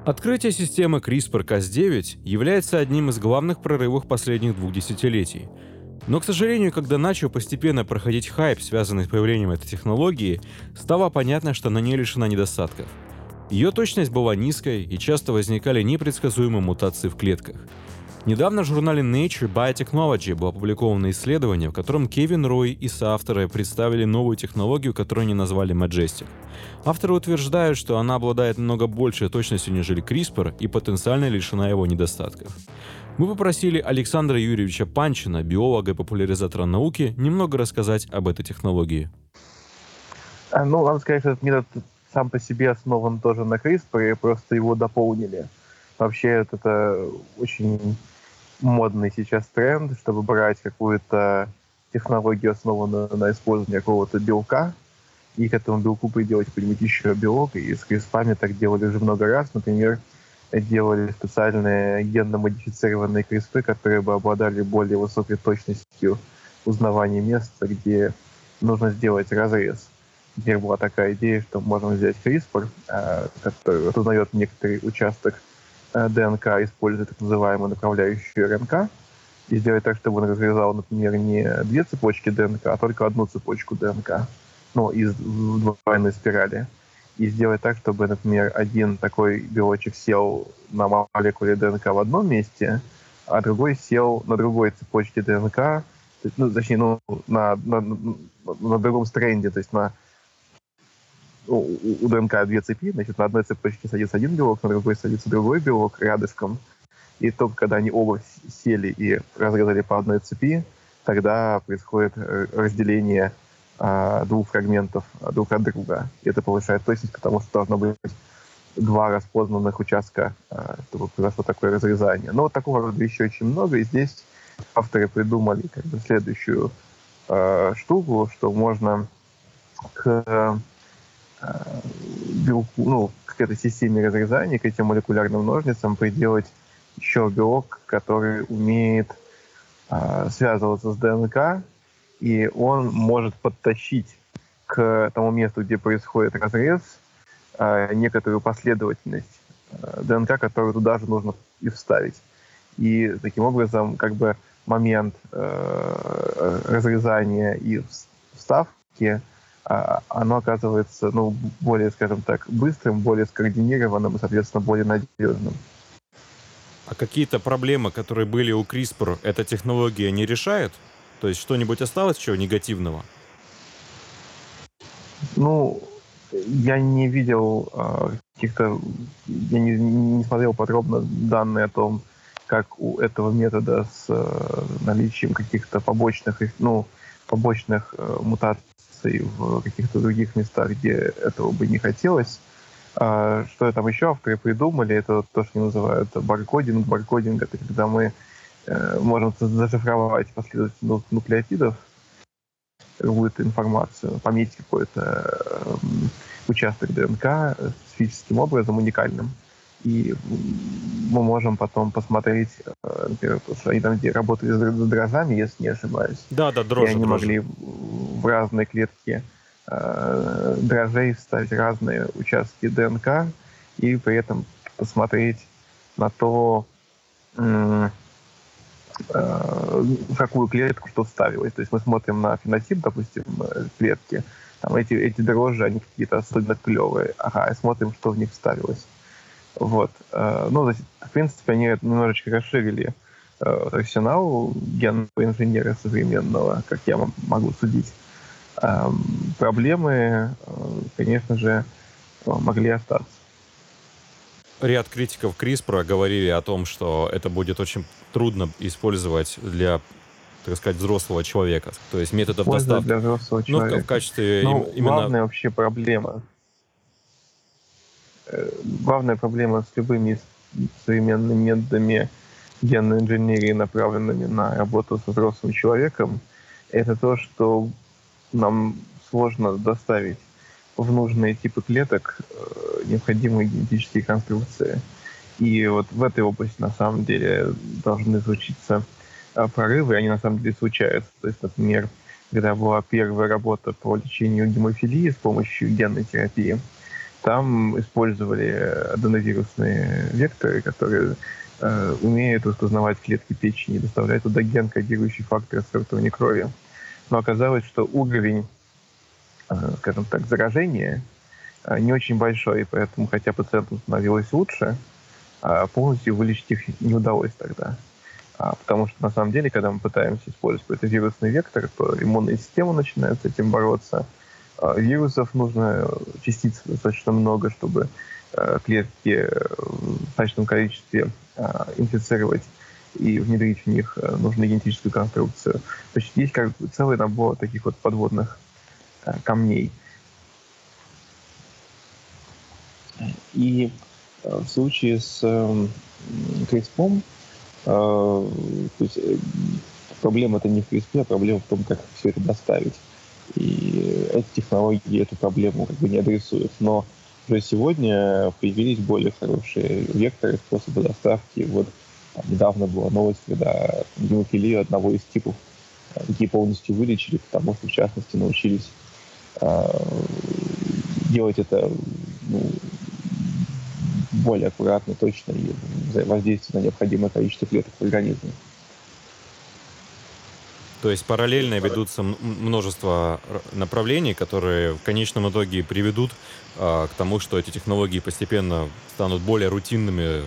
Открытие системы CRISPR-Cas9 является одним из главных прорывов последних двух десятилетий. Но, к сожалению, когда начал постепенно проходить хайп, связанный с появлением этой технологии, стало понятно, что она не лишена недостатков. Ее точность была низкой, и часто возникали непредсказуемые мутации в клетках – Недавно в журнале Nature Biotechnology было опубликовано исследование, в котором Кевин Рой и соавторы представили новую технологию, которую они назвали Majestic. Авторы утверждают, что она обладает намного большей точностью, нежели CRISPR, и потенциально лишена его недостатков. Мы попросили Александра Юрьевича Панчина, биолога и популяризатора науки, немного рассказать об этой технологии. А, ну, надо сказать, что этот метод сам по себе основан тоже на CRISPR, и просто его дополнили. Вообще это очень модный сейчас тренд, чтобы брать какую-то технологию, основанную на использовании какого-то белка, и к этому белку приделать какой-нибудь еще белок. И с криспами так делали уже много раз. Например, делали специальные генно-модифицированные криспы, которые бы обладали более высокой точностью узнавания места, где нужно сделать разрез. Теперь была такая идея, что можно взять CRISPR, а, который узнает некоторый участок Э, ДНК, используя так называемую направляющую РНК, и сделать так, чтобы он разрезал, например, не две цепочки ДНК, а только одну цепочку ДНК, ну, из двойной спирали. И сделать так, чтобы, например, один такой белочек сел на молекуле ДНК в одном месте, а другой сел на другой цепочке ДНК, ну, точнее, ну, на, на, на другом стренде, то есть на у, ДНК две цепи, значит, на одной цепочке садится один белок, на другой садится другой белок рядышком. И только когда они оба сели и разрезали по одной цепи, тогда происходит э, разделение а, двух фрагментов друг от друга. И это повышает точность, потому что должно быть два распознанных участка, а, чтобы произошло такое разрезание. Но вот такого рода вещей очень много, и здесь авторы придумали как бы следующую э, штуку, что можно к белку, ну, к этой системе разрезания, к этим молекулярным ножницам приделать еще белок, который умеет э, связываться с ДНК, и он может подтащить к тому месту, где происходит разрез, э, некоторую последовательность э, ДНК, которую туда же нужно и вставить. И таким образом, как бы момент э, разрезания и вставки оно оказывается ну, более, скажем так, быстрым, более скоординированным и, соответственно, более надежным. А какие-то проблемы, которые были у CRISPR, эта технология не решает? То есть что-нибудь осталось чего негативного? Ну, я не видел э, каких-то, я не, не смотрел подробно данные о том, как у этого метода с э, наличием каких-то побочных, ну, побочных э, мутаций информации в каких-то других местах, где этого бы не хотелось. А, что там еще авторы придумали, это то, что называют баркодинг. Баркодинг — это когда мы э, можем зашифровать последовательность нуклеотидов, какую-то информацию, пометить какой-то э, участок ДНК специфическим образом, уникальным и мы можем потом посмотреть, э, например, потому что они там где работали с дрожжами, если не ошибаюсь. Да, да, дрожжи. И они дрожжи. могли в разные клетки э, дрожжей вставить разные участки ДНК и при этом посмотреть на то, э, в какую клетку что вставилось. То есть мы смотрим на фенотип, допустим, э, клетки, там эти, эти дрожжи, они какие-то особенно клевые. Ага, и смотрим, что в них вставилось. Вот. Э, ну, в принципе, они немножечко расширили э, арсенал генного инженера современного, как я могу судить. Эм, проблемы, э, конечно же, могли остаться. Ряд критиков CRISPR говорили о том, что это будет очень трудно использовать для так сказать, взрослого человека. То есть методов доставки. для взрослого человека. Ну, в качестве ну, именно... Главная вообще проблема Э, главная проблема с любыми современными методами генной инженерии, направленными на работу со взрослым человеком, это то, что нам сложно доставить в нужные типы клеток э, необходимые генетические конструкции. И вот в этой области на самом деле должны случиться а, прорывы, они на самом деле случаются. То есть, например, когда была первая работа по лечению гемофилии с помощью генной терапии, там использовали аденовирусные векторы, которые э, умеют распознавать клетки печени и доставляют туда ген, кодирующий фактор свертывания крови. Но оказалось, что уровень, э, скажем так, заражения э, не очень большой, поэтому, хотя пациентам становилось лучше, э, полностью вылечить их не удалось тогда. А, потому что на самом деле, когда мы пытаемся использовать какой-то вирусный вектор, то иммунная система начинает с этим бороться. А, вирусов нужно э, частиц достаточно много, чтобы э, клетки э, в достаточном количестве инфицировать и внедрить в них нужную генетическую конструкцию. То есть есть как бы целый набор таких вот подводных камней. И в случае с CRISPR то есть проблема это не в CRISPR, а проблема в том, как все это доставить. И эти технологии эту проблему как бы не адресуют. Но уже сегодня появились более хорошие векторы, способы доставки. Вот недавно была новость, когда гемофилию одного из типов такие э, полностью вылечили, потому что, в частности, научились э, делать это ну, более аккуратно, точно и воздействовать на необходимое количество клеток в организме. То есть параллельно ведутся множество направлений, которые в конечном итоге приведут а, к тому, что эти технологии постепенно станут более рутинными.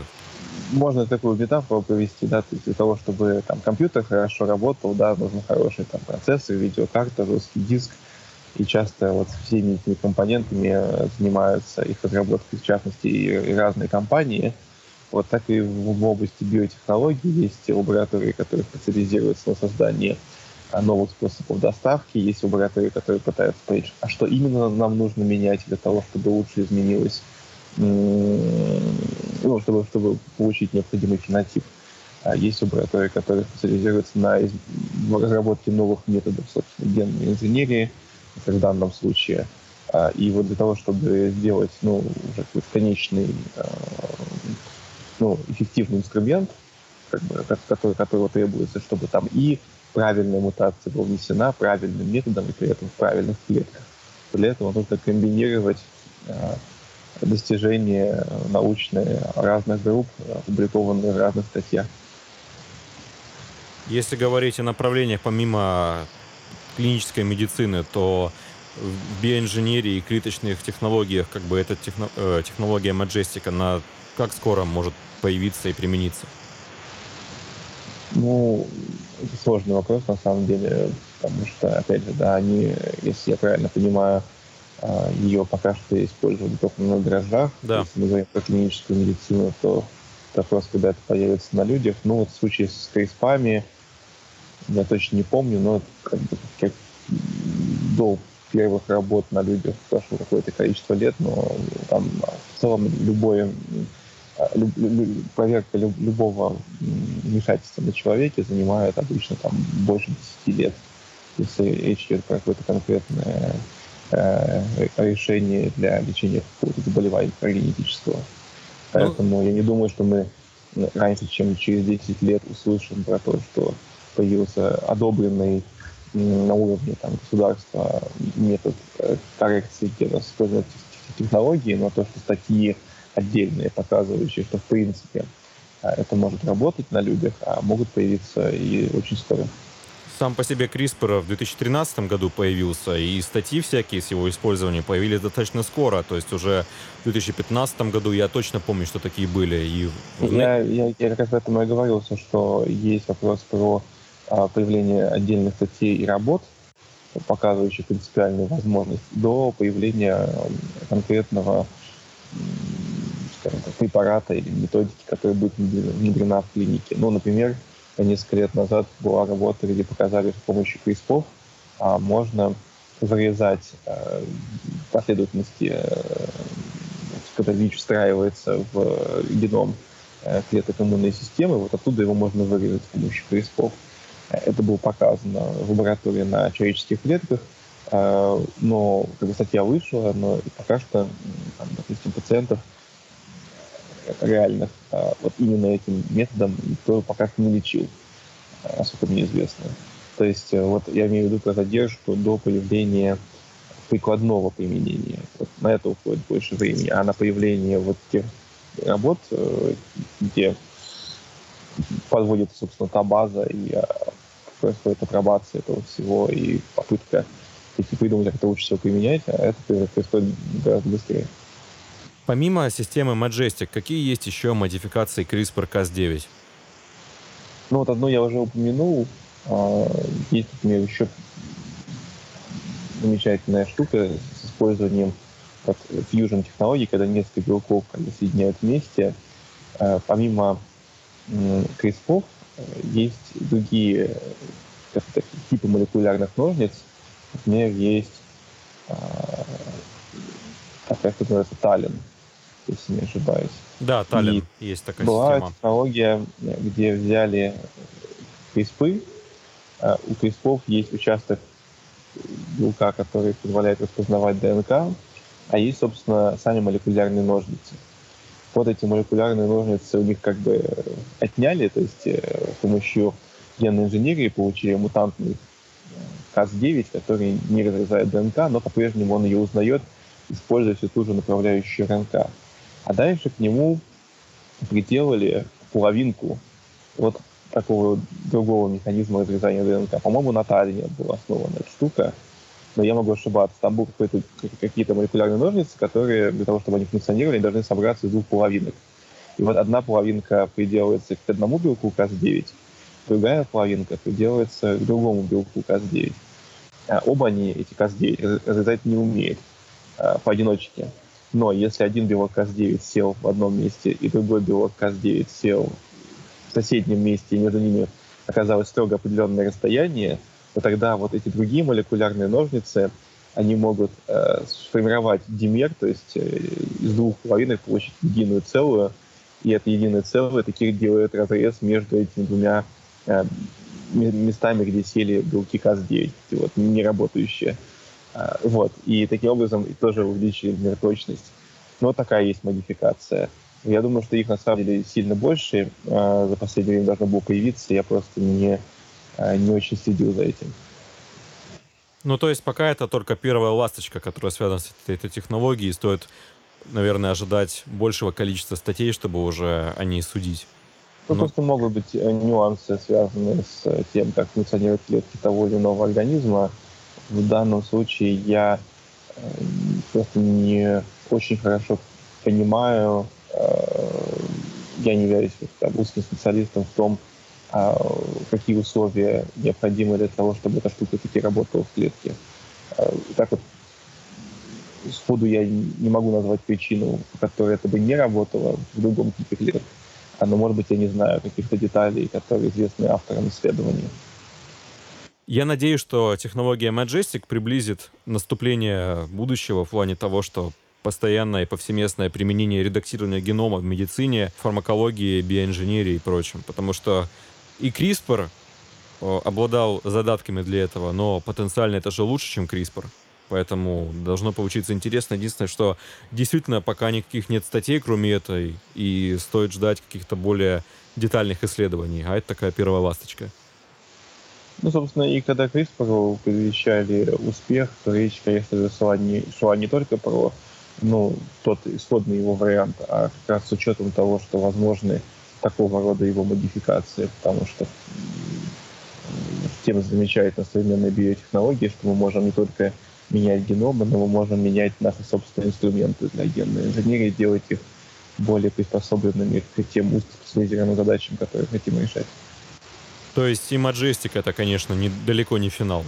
Можно такую метафору провести, да, то есть для того, чтобы там компьютер хорошо работал, да, нужны хорошие там процессор, видеокарта, жесткий диск, и часто вот всеми этими компонентами э, занимаются их разработкой, в частности, и разные компании. Вот так и в области биотехнологий есть лаборатории, которые специализируются на создании новых способов доставки, есть лаборатории, которые пытаются понять, а что именно нам нужно менять для того, чтобы лучше изменилось, ну, чтобы, чтобы получить необходимый фенотип. А есть лаборатории, которые специализируются на разработке новых методов, собственно, генной инженерии, в данном случае. А, и вот для того, чтобы сделать ну, уже какой-то конечный а, ну, эффективный инструмент, как бы, который, которого требуется, чтобы там и правильная мутация была внесена правильным методом и при этом в правильных клетках. Для этого нужно комбинировать э, достижения научные разных групп, опубликованные в разных статьях. Если говорить о направлениях помимо клинической медицины, то в биоинженерии и клеточных технологиях как бы эта техно, э, технология Majestic, она как скоро может появиться и примениться? Ну, это сложный вопрос на самом деле, потому что, опять же, да, они, если я правильно понимаю, а, ее пока что использовали только на дрожжах. Да. Если мы говорим про клиническую медицину, то вопрос, когда это появится на людях. Ну, вот в случае с криспами, я точно не помню, но как бы, как до первых работ на людях прошло какое-то количество лет, но там в целом любое а, проверка любого вмешательства на человеке занимает обычно там больше 10 лет, если речь идет про какое-то конкретное э, решение для лечения какого-то заболевания генетического. Ну, Поэтому я не думаю, что мы раньше, чем через 10 лет услышим про то, что появился одобренный на уровне там, государства метод э, коррекции геноспользования технологии, но то, что статьи отдельные, показывающие, что в принципе а, это может работать на людях, а могут появиться и очень скоро. Сам по себе CRISPR в 2013 году появился, и статьи всякие с его использованием появились достаточно скоро, то есть уже в 2015 году я точно помню, что такие были. И... Я, я, я как раз об этом и говорил, что есть вопрос про а, появление отдельных статей и работ, показывающих принципиальную возможность, до появления конкретного скажем так, препарата или методики, которая будет внедрена в клинике. Ну, например, несколько лет назад была работа, где показали, что с помощью CRISPR а, можно вырезать а, последовательности, а, когда ВИЧ встраивается в геном а, клеток иммунной системы, вот оттуда его можно вырезать с помощью CRISPR. Это было показано в лаборатории на человеческих клетках, но когда статья вышла, но пока что, там, допустим, пациентов реальных вот именно этим методом никто пока что не лечил, насколько мне известно. То есть вот я имею в виду про задержку до появления прикладного применения. Вот на это уходит больше времени, а на появление вот тех работ, где подводится, собственно, та база и происходит апробация этого всего и попытка если придумать, как это лучше всего применять, а это происходит гораздо быстрее. Помимо системы Majestic, какие есть еще модификации CRISPR-Cas9? Ну вот одну я уже упомянул. А, есть, например, еще замечательная штука с использованием вот, fusion технологий, когда несколько белков соединяют вместе. А, помимо CRISPR есть другие типы молекулярных ножниц, Например, есть а, такая, что называется Таллин, если не ошибаюсь. Да, Таллин, и есть такая была система. технология, где взяли криспы. А, у криспов есть участок белка, который позволяет распознавать ДНК, а есть, собственно, сами молекулярные ножницы. Вот эти молекулярные ножницы у них как бы отняли, то есть э, с помощью генной инженерии получили мутантный Cas9, который не разрезает ДНК, но по-прежнему он ее узнает, используя всю ту же направляющую РНК. А дальше к нему приделали половинку вот такого другого механизма разрезания ДНК. По-моему, на Таллине была основана эта штука, но я могу ошибаться. Там были какие-то молекулярные ножницы, которые для того, чтобы они функционировали, должны собраться из двух половинок. И вот одна половинка приделывается к одному белку Cas9, другая половинка приделывается к другому белку Cas9. А оба они, эти Cas9, разрезать не умеют а, поодиночке. Но если один белок Cas9 сел в одном месте, и другой белок Cas9 сел в соседнем месте, и между ними оказалось строго определенное расстояние, то тогда вот эти другие молекулярные ножницы, они могут э, сформировать димер, то есть э, из двух половинок получить единую целую, и это единое целое таки делает разрез между этими двумя Э, местами, где сели белки КАЗ-9, вот, не работающие. А, вот. И таким образом тоже увеличили например, точность. Но такая есть модификация. Я думаю, что их на самом деле сильно больше. А, за последнее время должно было появиться. Я просто не, а, не очень следил за этим. Ну, то есть пока это только первая ласточка, которая связана с этой, этой технологией. Стоит, наверное, ожидать большего количества статей, чтобы уже о ней судить. Ну, ну, просто могут быть э, нюансы, связанные с э, тем, как функционируют клетки того или иного организма. В данном случае я э, просто не очень хорошо понимаю, я не являюсь узким специалистом в том, а, какие условия необходимы для того, чтобы эта штука таки работала в клетке. Так вот, сходу я не могу назвать причину, по которой это бы не работало в другом типе клеток но, может быть, я не знаю каких-то деталей, которые известны авторам исследования. Я надеюсь, что технология Majestic приблизит наступление будущего в плане того, что постоянное и повсеместное применение редактирования генома в медицине, фармакологии, биоинженерии и прочем. Потому что и CRISPR обладал задатками для этого, но потенциально это же лучше, чем CRISPR. Поэтому должно получиться интересно. Единственное, что действительно пока никаких нет статей, кроме этой, и стоит ждать каких-то более детальных исследований. А это такая первая ласточка. Ну, собственно, и когда CRISPR предвещали успех, речь, конечно же, шла не, шла не только про ну, тот исходный его вариант, а как раз с учетом того, что возможны такого рода его модификации, потому что тем замечательно современные биотехнологии, что мы можем не только менять геномы, но мы можем менять наши собственные инструменты для генной инженерии, делать их более приспособленными к тем узкоспециализированным задачам, которые хотим решать. То есть и Majestic это, конечно, не, далеко не финал.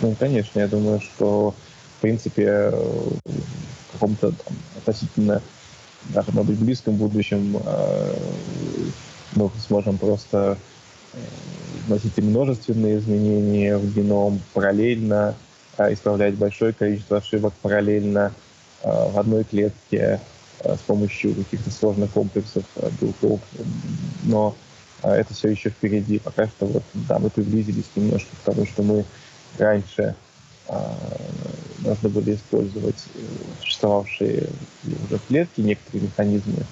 Ну, конечно, я думаю, что, в принципе, в каком-то там, относительно, даже, может быть, близком будущем э, мы сможем просто вносить множественные изменения в геном параллельно, а, исправлять большое количество ошибок параллельно а, в одной клетке а, с помощью каких-то сложных комплексов белков. Но это все еще впереди. Пока что вот, да, мы приблизились немножко к тому, что мы раньше нужно было использовать э, существовавшие уже клетки, некоторые механизмы,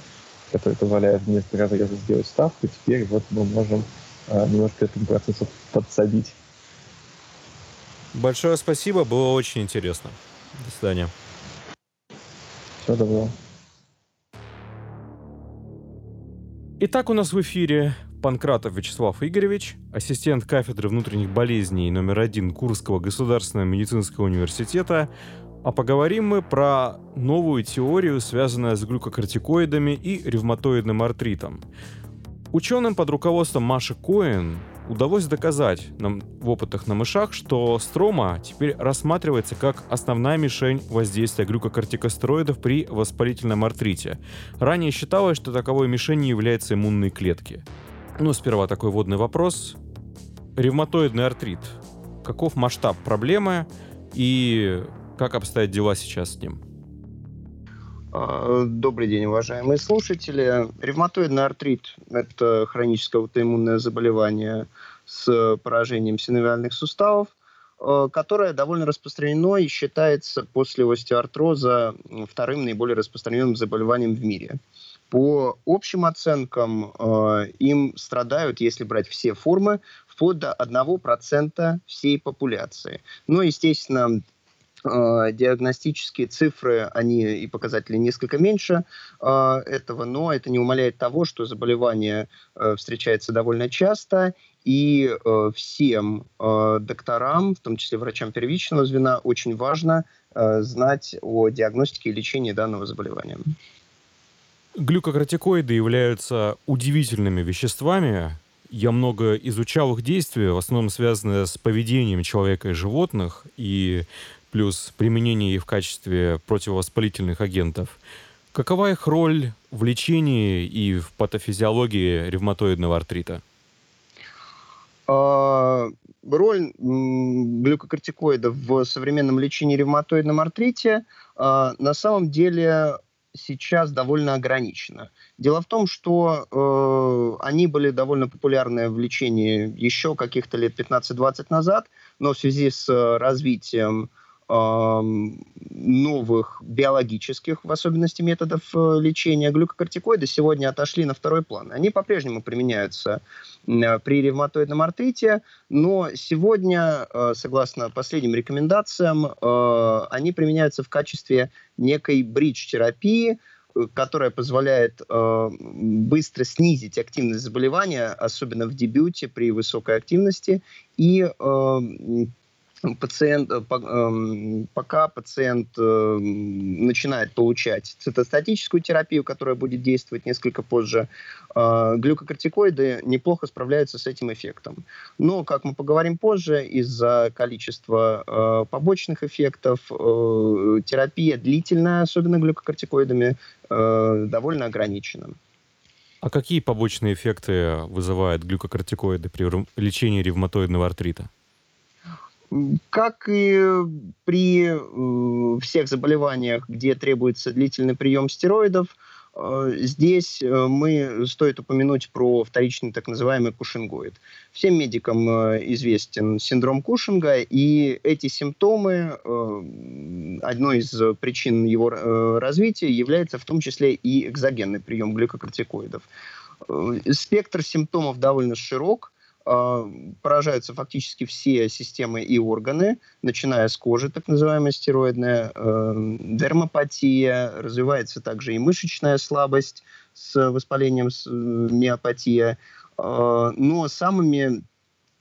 которые позволяют вместо разреза сделать ставку. Теперь вот мы можем э, немножко этому процессу подсадить. Большое спасибо, было очень интересно. До свидания. Всего доброго. Итак, у нас в эфире Панкратов Вячеслав Игоревич, ассистент кафедры внутренних болезней номер один Курского государственного медицинского университета. А поговорим мы про новую теорию, связанную с глюкокортикоидами и ревматоидным артритом. Ученым под руководством Маши Коэн удалось доказать нам в опытах на мышах, что строма теперь рассматривается как основная мишень воздействия глюкокортикостероидов при воспалительном артрите. Ранее считалось, что таковой мишенью являются иммунные клетки. Ну, сперва такой водный вопрос. Ревматоидный артрит. Каков масштаб проблемы и как обстоят дела сейчас с ним? А, добрый день, уважаемые слушатели. Ревматоидный артрит – это хроническое аутоиммунное заболевание с поражением синовиальных суставов, а, которое довольно распространено и считается после остеоартроза вторым наиболее распространенным заболеванием в мире. По общим оценкам, э, им страдают, если брать все формы, вплоть до 1% всей популяции. Но, естественно, э, диагностические цифры, они и показатели несколько меньше э, этого, но это не умаляет того, что заболевание э, встречается довольно часто, и э, всем э, докторам, в том числе врачам первичного звена, очень важно э, знать о диагностике и лечении данного заболевания. Глюкокортикоиды являются удивительными веществами. Я много изучал их действия, в основном связанные с поведением человека и животных, и плюс применение их в качестве противовоспалительных агентов. Какова их роль в лечении и в патофизиологии ревматоидного артрита? А, роль глюкокортикоидов в современном лечении ревматоидном артрите а, на самом деле сейчас довольно ограничено. Дело в том, что э, они были довольно популярны в лечении еще каких-то лет 15-20 назад, но в связи с развитием новых биологических, в особенности методов э, лечения глюкокортикоиды сегодня отошли на второй план. Они по-прежнему применяются э, при ревматоидном артрите, но сегодня, э, согласно последним рекомендациям, они применяются в качестве некой бридж-терапии, которая позволяет быстро снизить активность заболевания, особенно в дебюте при высокой активности, и пациент, э, эм, пока пациент э, начинает получать цитостатическую терапию, которая будет действовать несколько позже, э, глюкокортикоиды неплохо справляются с этим эффектом. Но, как мы поговорим позже, из-за количества побочных эффектов терапия длительная, особенно глюкокортикоидами, довольно ограничена. А какие побочные эффекты вызывают глюкокортикоиды при лечении ревматоидного артрита? Как и при э, всех заболеваниях, где требуется длительный прием стероидов, э, здесь э, мы стоит упомянуть про вторичный так называемый кушингоид. Всем медикам известен синдром Кушинга, и эти симптомы, одной из причин его развития является в том числе и экзогенный прием глюкокортикоидов. Спектр симптомов довольно широк – поражаются фактически все системы и органы, начиная с кожи, так называемая стероидная, э, дермопатия, развивается также и мышечная слабость с воспалением с, э, миопатия. Э, но самыми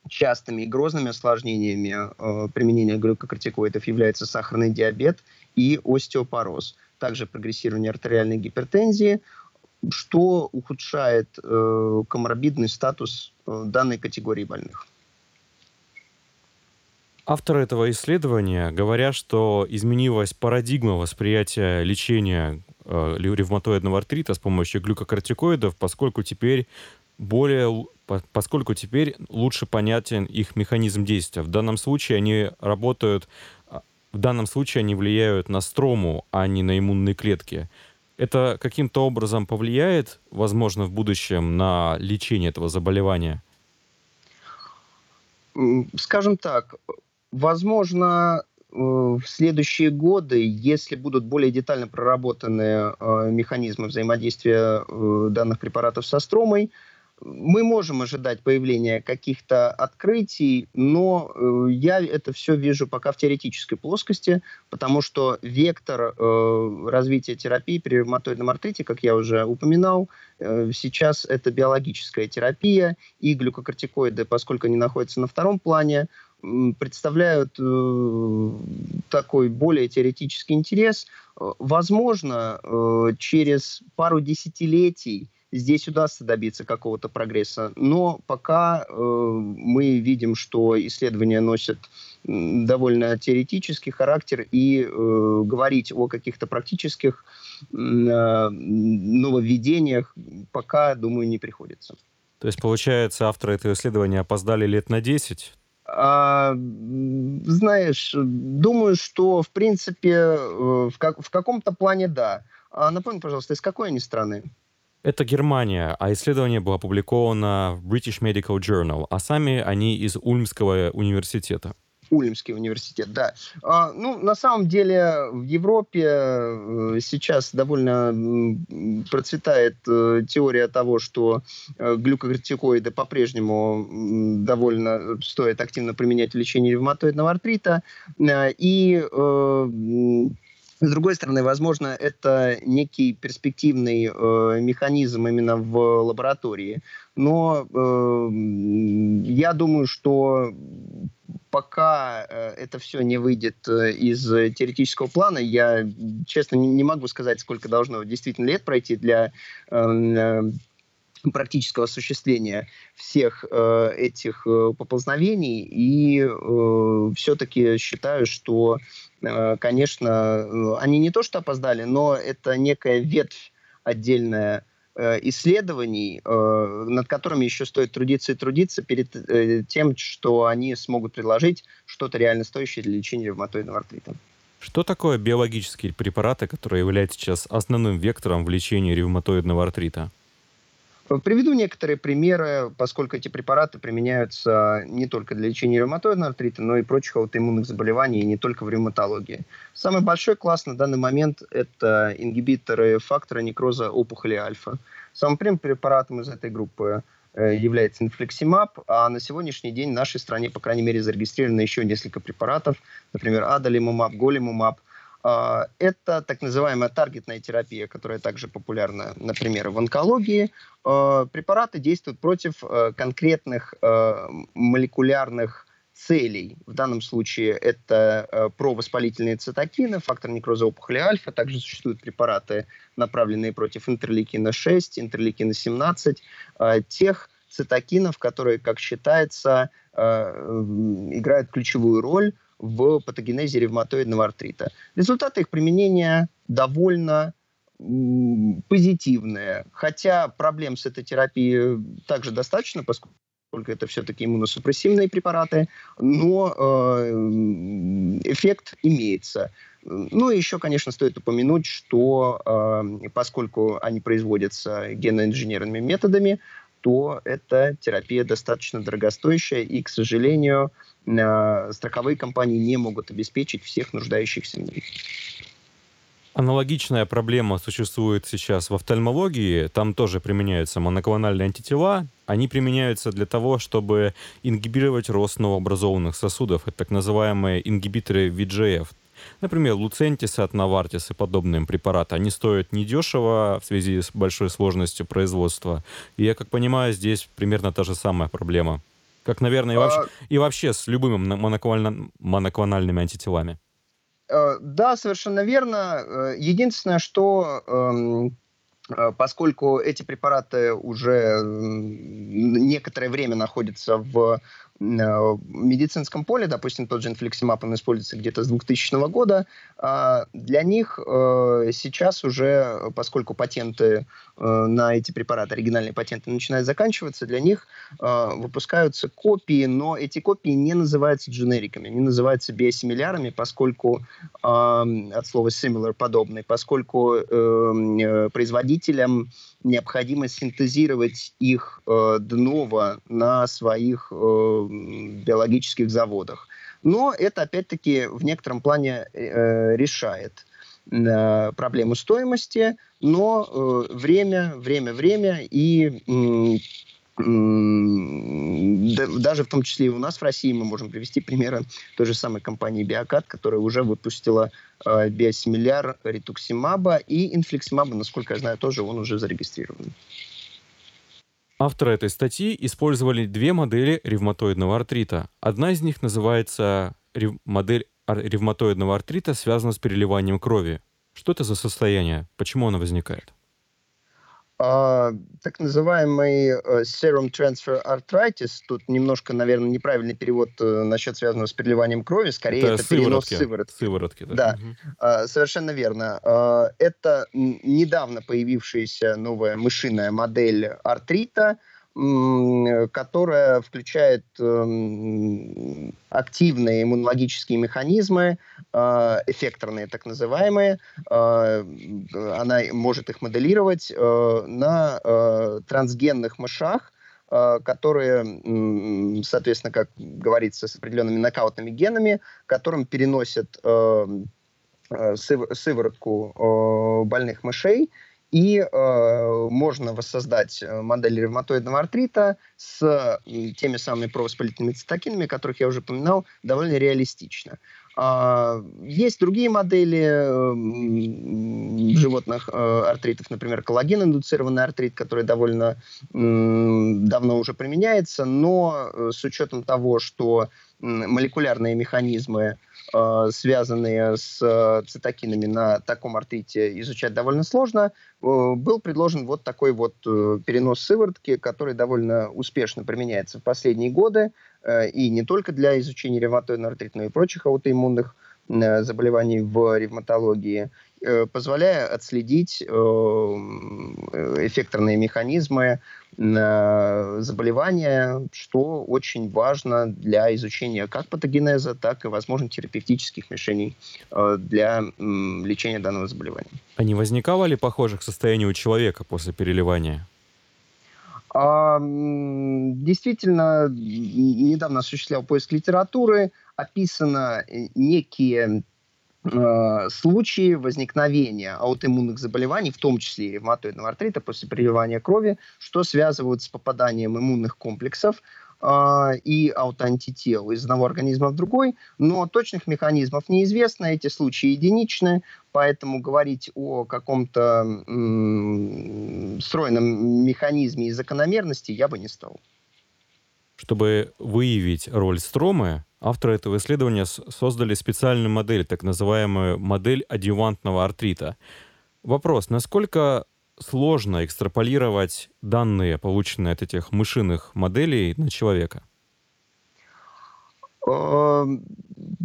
частыми и грозными осложнениями э, применения глюкокортикоидов является сахарный диабет и остеопороз. Также прогрессирование артериальной гипертензии, что ухудшает э, коморбидный статус э, данной категории больных. Авторы этого исследования говорят, что изменилась парадигма восприятия лечения э, ревматоидного артрита с помощью глюкокортикоидов, поскольку теперь более, поскольку теперь лучше понятен их механизм действия. В данном случае они работают, а, в данном случае они влияют на строму, а не на иммунные клетки это каким-то образом повлияет, возможно, в будущем на лечение этого заболевания? Скажем так, возможно, в следующие годы, если будут более детально проработаны механизмы взаимодействия данных препаратов со стромой, мы можем ожидать появления каких-то открытий, но э, я это все вижу пока в теоретической плоскости, потому что вектор э, развития терапии при ревматоидном артрите, как я уже упоминал, э, сейчас это биологическая терапия, и глюкокортикоиды, поскольку они находятся на втором плане, представляют э, такой более теоретический интерес. Возможно, э, через пару десятилетий здесь удастся добиться какого-то прогресса. Но пока э, мы видим, что исследования носят довольно теоретический характер, и э, говорить о каких-то практических э, нововведениях пока, думаю, не приходится. То есть, получается, авторы этого исследования опоздали лет на 10? А, знаешь, думаю, что, в принципе, э, в, как, в каком-то плане да. А напомни, пожалуйста, из какой они страны? Это Германия, а исследование было опубликовано в British Medical Journal, а сами они из Ульмского университета. Ульмский университет, да. А, ну, на самом деле, в Европе э, сейчас довольно процветает э, теория того, что э, глюкокортикоиды по-прежнему довольно стоит активно применять в лечении ревматоидного артрита. И с другой стороны, возможно, это некий перспективный э, механизм именно в лаборатории. Но э, я думаю, что пока э, это все не выйдет э, из теоретического плана, я, честно, не, могу сказать, сколько должно действительно лет пройти для эм, э, практического осуществления всех э, этих э, поползновений. И э, все-таки считаю, что, конечно, э, они не то что опоздали, но это некая ветвь отдельная э, исследований, э, над которыми еще стоит трудиться и трудиться перед э, тем, что они смогут предложить что-то реально стоящее для лечения ревматоидного артрита. Что такое биологические препараты, которые являются сейчас основным вектором в лечении ревматоидного артрита? Приведу некоторые примеры, поскольку эти препараты применяются не только для лечения ревматоидного артрита, но и прочих аутоиммунных заболеваний, и не только в ревматологии. Самый большой класс на данный момент – это ингибиторы фактора некроза опухоли альфа. Самым первым препаратом из этой группы э, является инфлексимаб, а на сегодняшний день в нашей стране, по крайней мере, зарегистрировано еще несколько препаратов, например, адалимумаб, голимумаб, а, это так называемая таргетная терапия, которая также популярна, например, в онкологии. А, препараты действуют против э, конкретных э, молекулярных целей. В данном случае это э, провоспалительные цитокины, фактор некроза опухоли альфа. Также существуют препараты, направленные против интерлейкина 6, интерлейкина 17, тех цитокинов, которые, как считается, играют ключевую роль в патогенезе ревматоидного артрита. Результаты их применения довольно позитивные, хотя проблем с этой терапией также достаточно, поскольку это все-таки иммуносупрессивные препараты, но э, эффект имеется. Ну и еще, конечно, стоит упомянуть, что э, поскольку они производятся геноинженерными методами, то эта терапия достаточно дорогостоящая, и, к сожалению, э, страховые компании не могут обеспечить всех нуждающихся в них. Аналогичная проблема существует сейчас в офтальмологии. Там тоже применяются моноклональные антитела. Они применяются для того, чтобы ингибировать рост новообразованных сосудов. Это так называемые ингибиторы VGF. Например, Луцентис от Новартис и подобные препараты, они стоят недешево в связи с большой сложностью производства. И я как понимаю, здесь примерно та же самая проблема. Как, наверное, и вообще, а... и вообще с любыми моноклональными, моноклональными антителами. Э, да, совершенно верно. Э, единственное, что эм, э, поскольку эти препараты уже некоторое время находятся в медицинском поле, допустим, тот же инфлексимаб, он используется где-то с 2000 года, а для них э, сейчас уже, поскольку патенты э, на эти препараты, оригинальные патенты начинают заканчиваться, для них э, выпускаются копии, но эти копии не называются дженериками, они называются биосимилярами, поскольку от слова similar, подобный, поскольку производителям необходимо синтезировать их э, дново на своих э, биологических заводах. Но это, опять-таки, в некотором плане э, решает э, проблему стоимости, но э, время, время, время и даже в том числе и у нас в России мы можем привести примеры той же самой компании Биокат, которая уже выпустила э, биосимиляр ритуксимаба и инфликсимаба, насколько я знаю, тоже он уже зарегистрирован. Авторы этой статьи использовали две модели ревматоидного артрита. Одна из них называется рев... модель ревматоидного артрита, связана с переливанием крови. Что это за состояние? Почему оно возникает? А, так называемый э, serum transfer arthritis, тут немножко, наверное, неправильный перевод э, насчет связанного с переливанием крови, скорее это, это перенос сыворотки. Сыворотки, да. да. Угу. Совершенно верно. А, это недавно появившаяся новая мышиная модель артрита, которая включает эм, активные иммунологические механизмы, э, эффекторные так называемые. Э, она может их моделировать э, на трансгенных мышах, которые, соответственно, как говорится, с определенными нокаутными генами, которым переносят сыворотку больных мышей и э, можно воссоздать э, модель ревматоидного артрита с теми самыми провоспалительными цитокинами, о которых я уже упоминал, довольно реалистично. А, есть другие модели э, животных э, артритов, например, коллаген-индуцированный артрит, который довольно давно уже применяется, но э, с учетом того, что молекулярные механизмы Э, связанные с э, цитокинами на таком артрите, изучать довольно сложно, э, был предложен вот такой вот перенос сыворотки, который довольно успешно применяется в последние годы, и не только для изучения ревматоидного артрита, но и прочих аутоиммунных заболеваний в ревматологии, позволяя отследить эффекторные механизмы заболевания, что очень важно для изучения как патогенеза, так и, возможно, терапевтических решений э, для лечения данного заболевания. А не возникало ли похожих состояний у человека после переливания? А, действительно, недавно осуществлял поиск литературы, описано э, некие Э, случаи возникновения аутоиммунных заболеваний, в том числе и ревматоидного артрита после переливания крови, что связывают с попаданием иммунных комплексов э, и аутоантител из одного организма в другой, но точных механизмов неизвестно, эти случаи единичны, поэтому говорить о каком-то м- стройном механизме и закономерности я бы не стал. Чтобы выявить роль стромы, Авторы этого исследования создали специальную модель, так называемую модель адъювантного артрита. Вопрос, насколько сложно экстраполировать данные, полученные от этих мышиных моделей, на человека? Эм,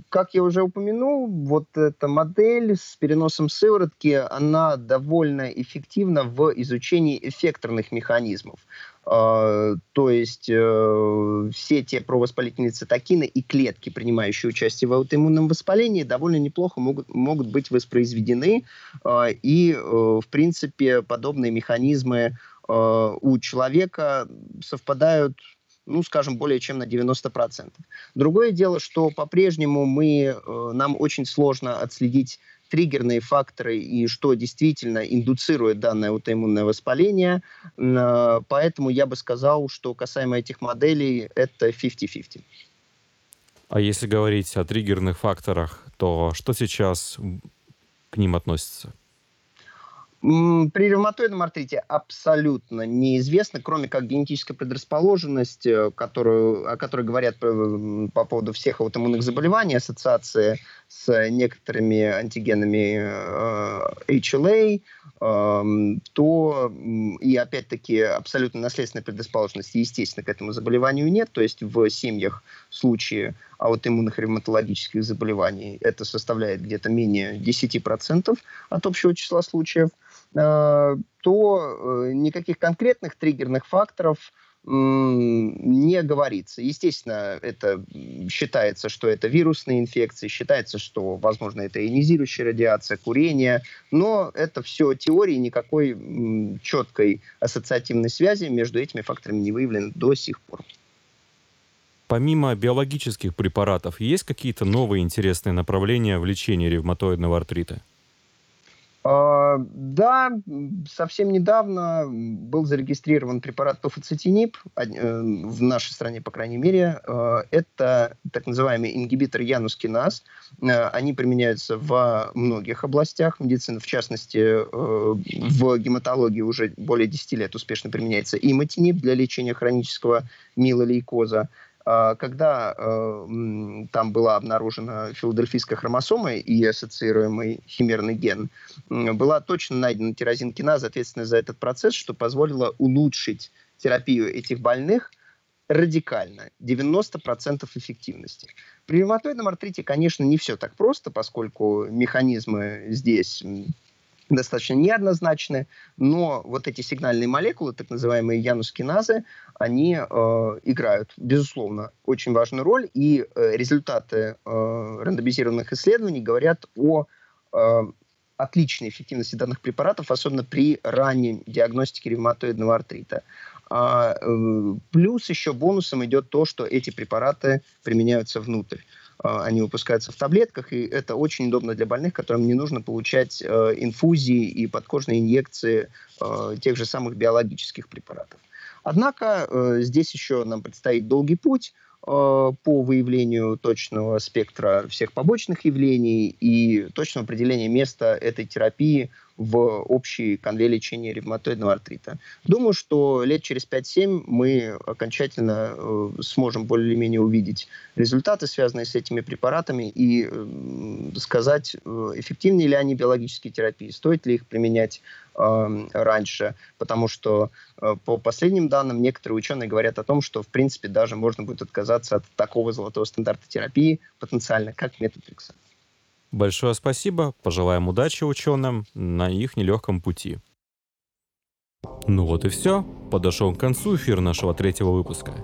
как я уже упомянул, вот эта модель с переносом сыворотки, она довольно эффективна в изучении эффекторных механизмов. Э, то есть э, все те провоспалительные цитокины и клетки, принимающие участие в аутоиммунном воспалении, довольно неплохо могут, могут быть воспроизведены. Э, и, в принципе, подобные механизмы у человека совпадают ну, скажем, более чем на 90%. Другое дело, что по-прежнему мы, э, нам очень сложно отследить триггерные факторы и что действительно индуцирует данное аутоиммунное воспаление. Э, поэтому я бы сказал, что касаемо этих моделей, это 50-50. А если говорить о триггерных факторах, то что сейчас к ним относится? При ревматоидном артрите абсолютно неизвестно, кроме как генетическая предрасположенность, э, которую, о которой говорят по, по поводу всех аутоиммунных заболеваний, ассоциация с некоторыми антигенами э, HLA, э, то и опять-таки абсолютно наследственной предрасположенности, естественно, к этому заболеванию нет. То есть в семьях в случае аутоиммунных ревматологических заболеваний это составляет где-то менее 10% от общего числа случаев. Э, то э, никаких конкретных триггерных факторов не говорится. Естественно, это считается, что это вирусные инфекции, считается, что, возможно, это ионизирующая радиация, курение, но это все теории, никакой четкой ассоциативной связи между этими факторами не выявлено до сих пор. Помимо биологических препаратов, есть какие-то новые интересные направления в лечении ревматоидного артрита? А, да, совсем недавно был зарегистрирован препарат тофоцетинип, э, в нашей стране, по крайней мере. А, это так называемый ингибитор янускиназ. А, они применяются во многих областях медицины, в частности, э, в гематологии уже более 10 лет успешно применяется иматинип для лечения хронического милолейкоза. А, когда э, там была обнаружена филадельфийская хромосома и ассоциируемый химерный ген, была точно найдена тирозинкиназа, ответственная за этот процесс, что позволило улучшить терапию этих больных радикально, 90% эффективности. При ревматоидном артрите, конечно, не все так просто, поскольку механизмы здесь достаточно неоднозначны, но вот эти сигнальные молекулы, так называемые янускиназы, они э, играют, безусловно, очень важную роль, и э, результаты э, рандомизированных исследований говорят о э, отличной эффективности данных препаратов, особенно при ранней диагностике ревматоидного артрита. А, э, плюс еще бонусом идет то, что эти препараты применяются внутрь. А, они выпускаются в таблетках, и это очень удобно для больных, которым не нужно получать э, инфузии и подкожные инъекции э, тех же самых биологических препаратов. Однако э, здесь еще нам предстоит долгий путь по выявлению точного спектра всех побочных явлений и точного определения места этой терапии в общей конве лечения ревматоидного артрита. Думаю, что лет через 5-7 мы окончательно э, сможем более-менее увидеть результаты, связанные с этими препаратами, и э, сказать, э, эффективны ли они биологические терапии, стоит ли их применять э, раньше, потому что э, по последним данным некоторые ученые говорят о том, что в принципе даже можно будет отказаться от такого золотого стандарта терапии потенциально, как метод Рикса. Большое спасибо, пожелаем удачи ученым на их нелегком пути. Ну вот и все. Подошел к концу эфир нашего третьего выпуска.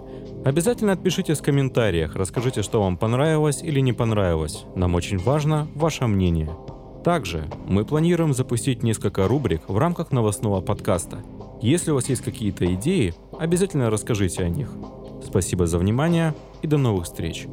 Обязательно отпишитесь в комментариях, расскажите, что вам понравилось или не понравилось. Нам очень важно ваше мнение. Также мы планируем запустить несколько рубрик в рамках новостного подкаста. Если у вас есть какие-то идеи, обязательно расскажите о них. Спасибо за внимание и до новых встреч.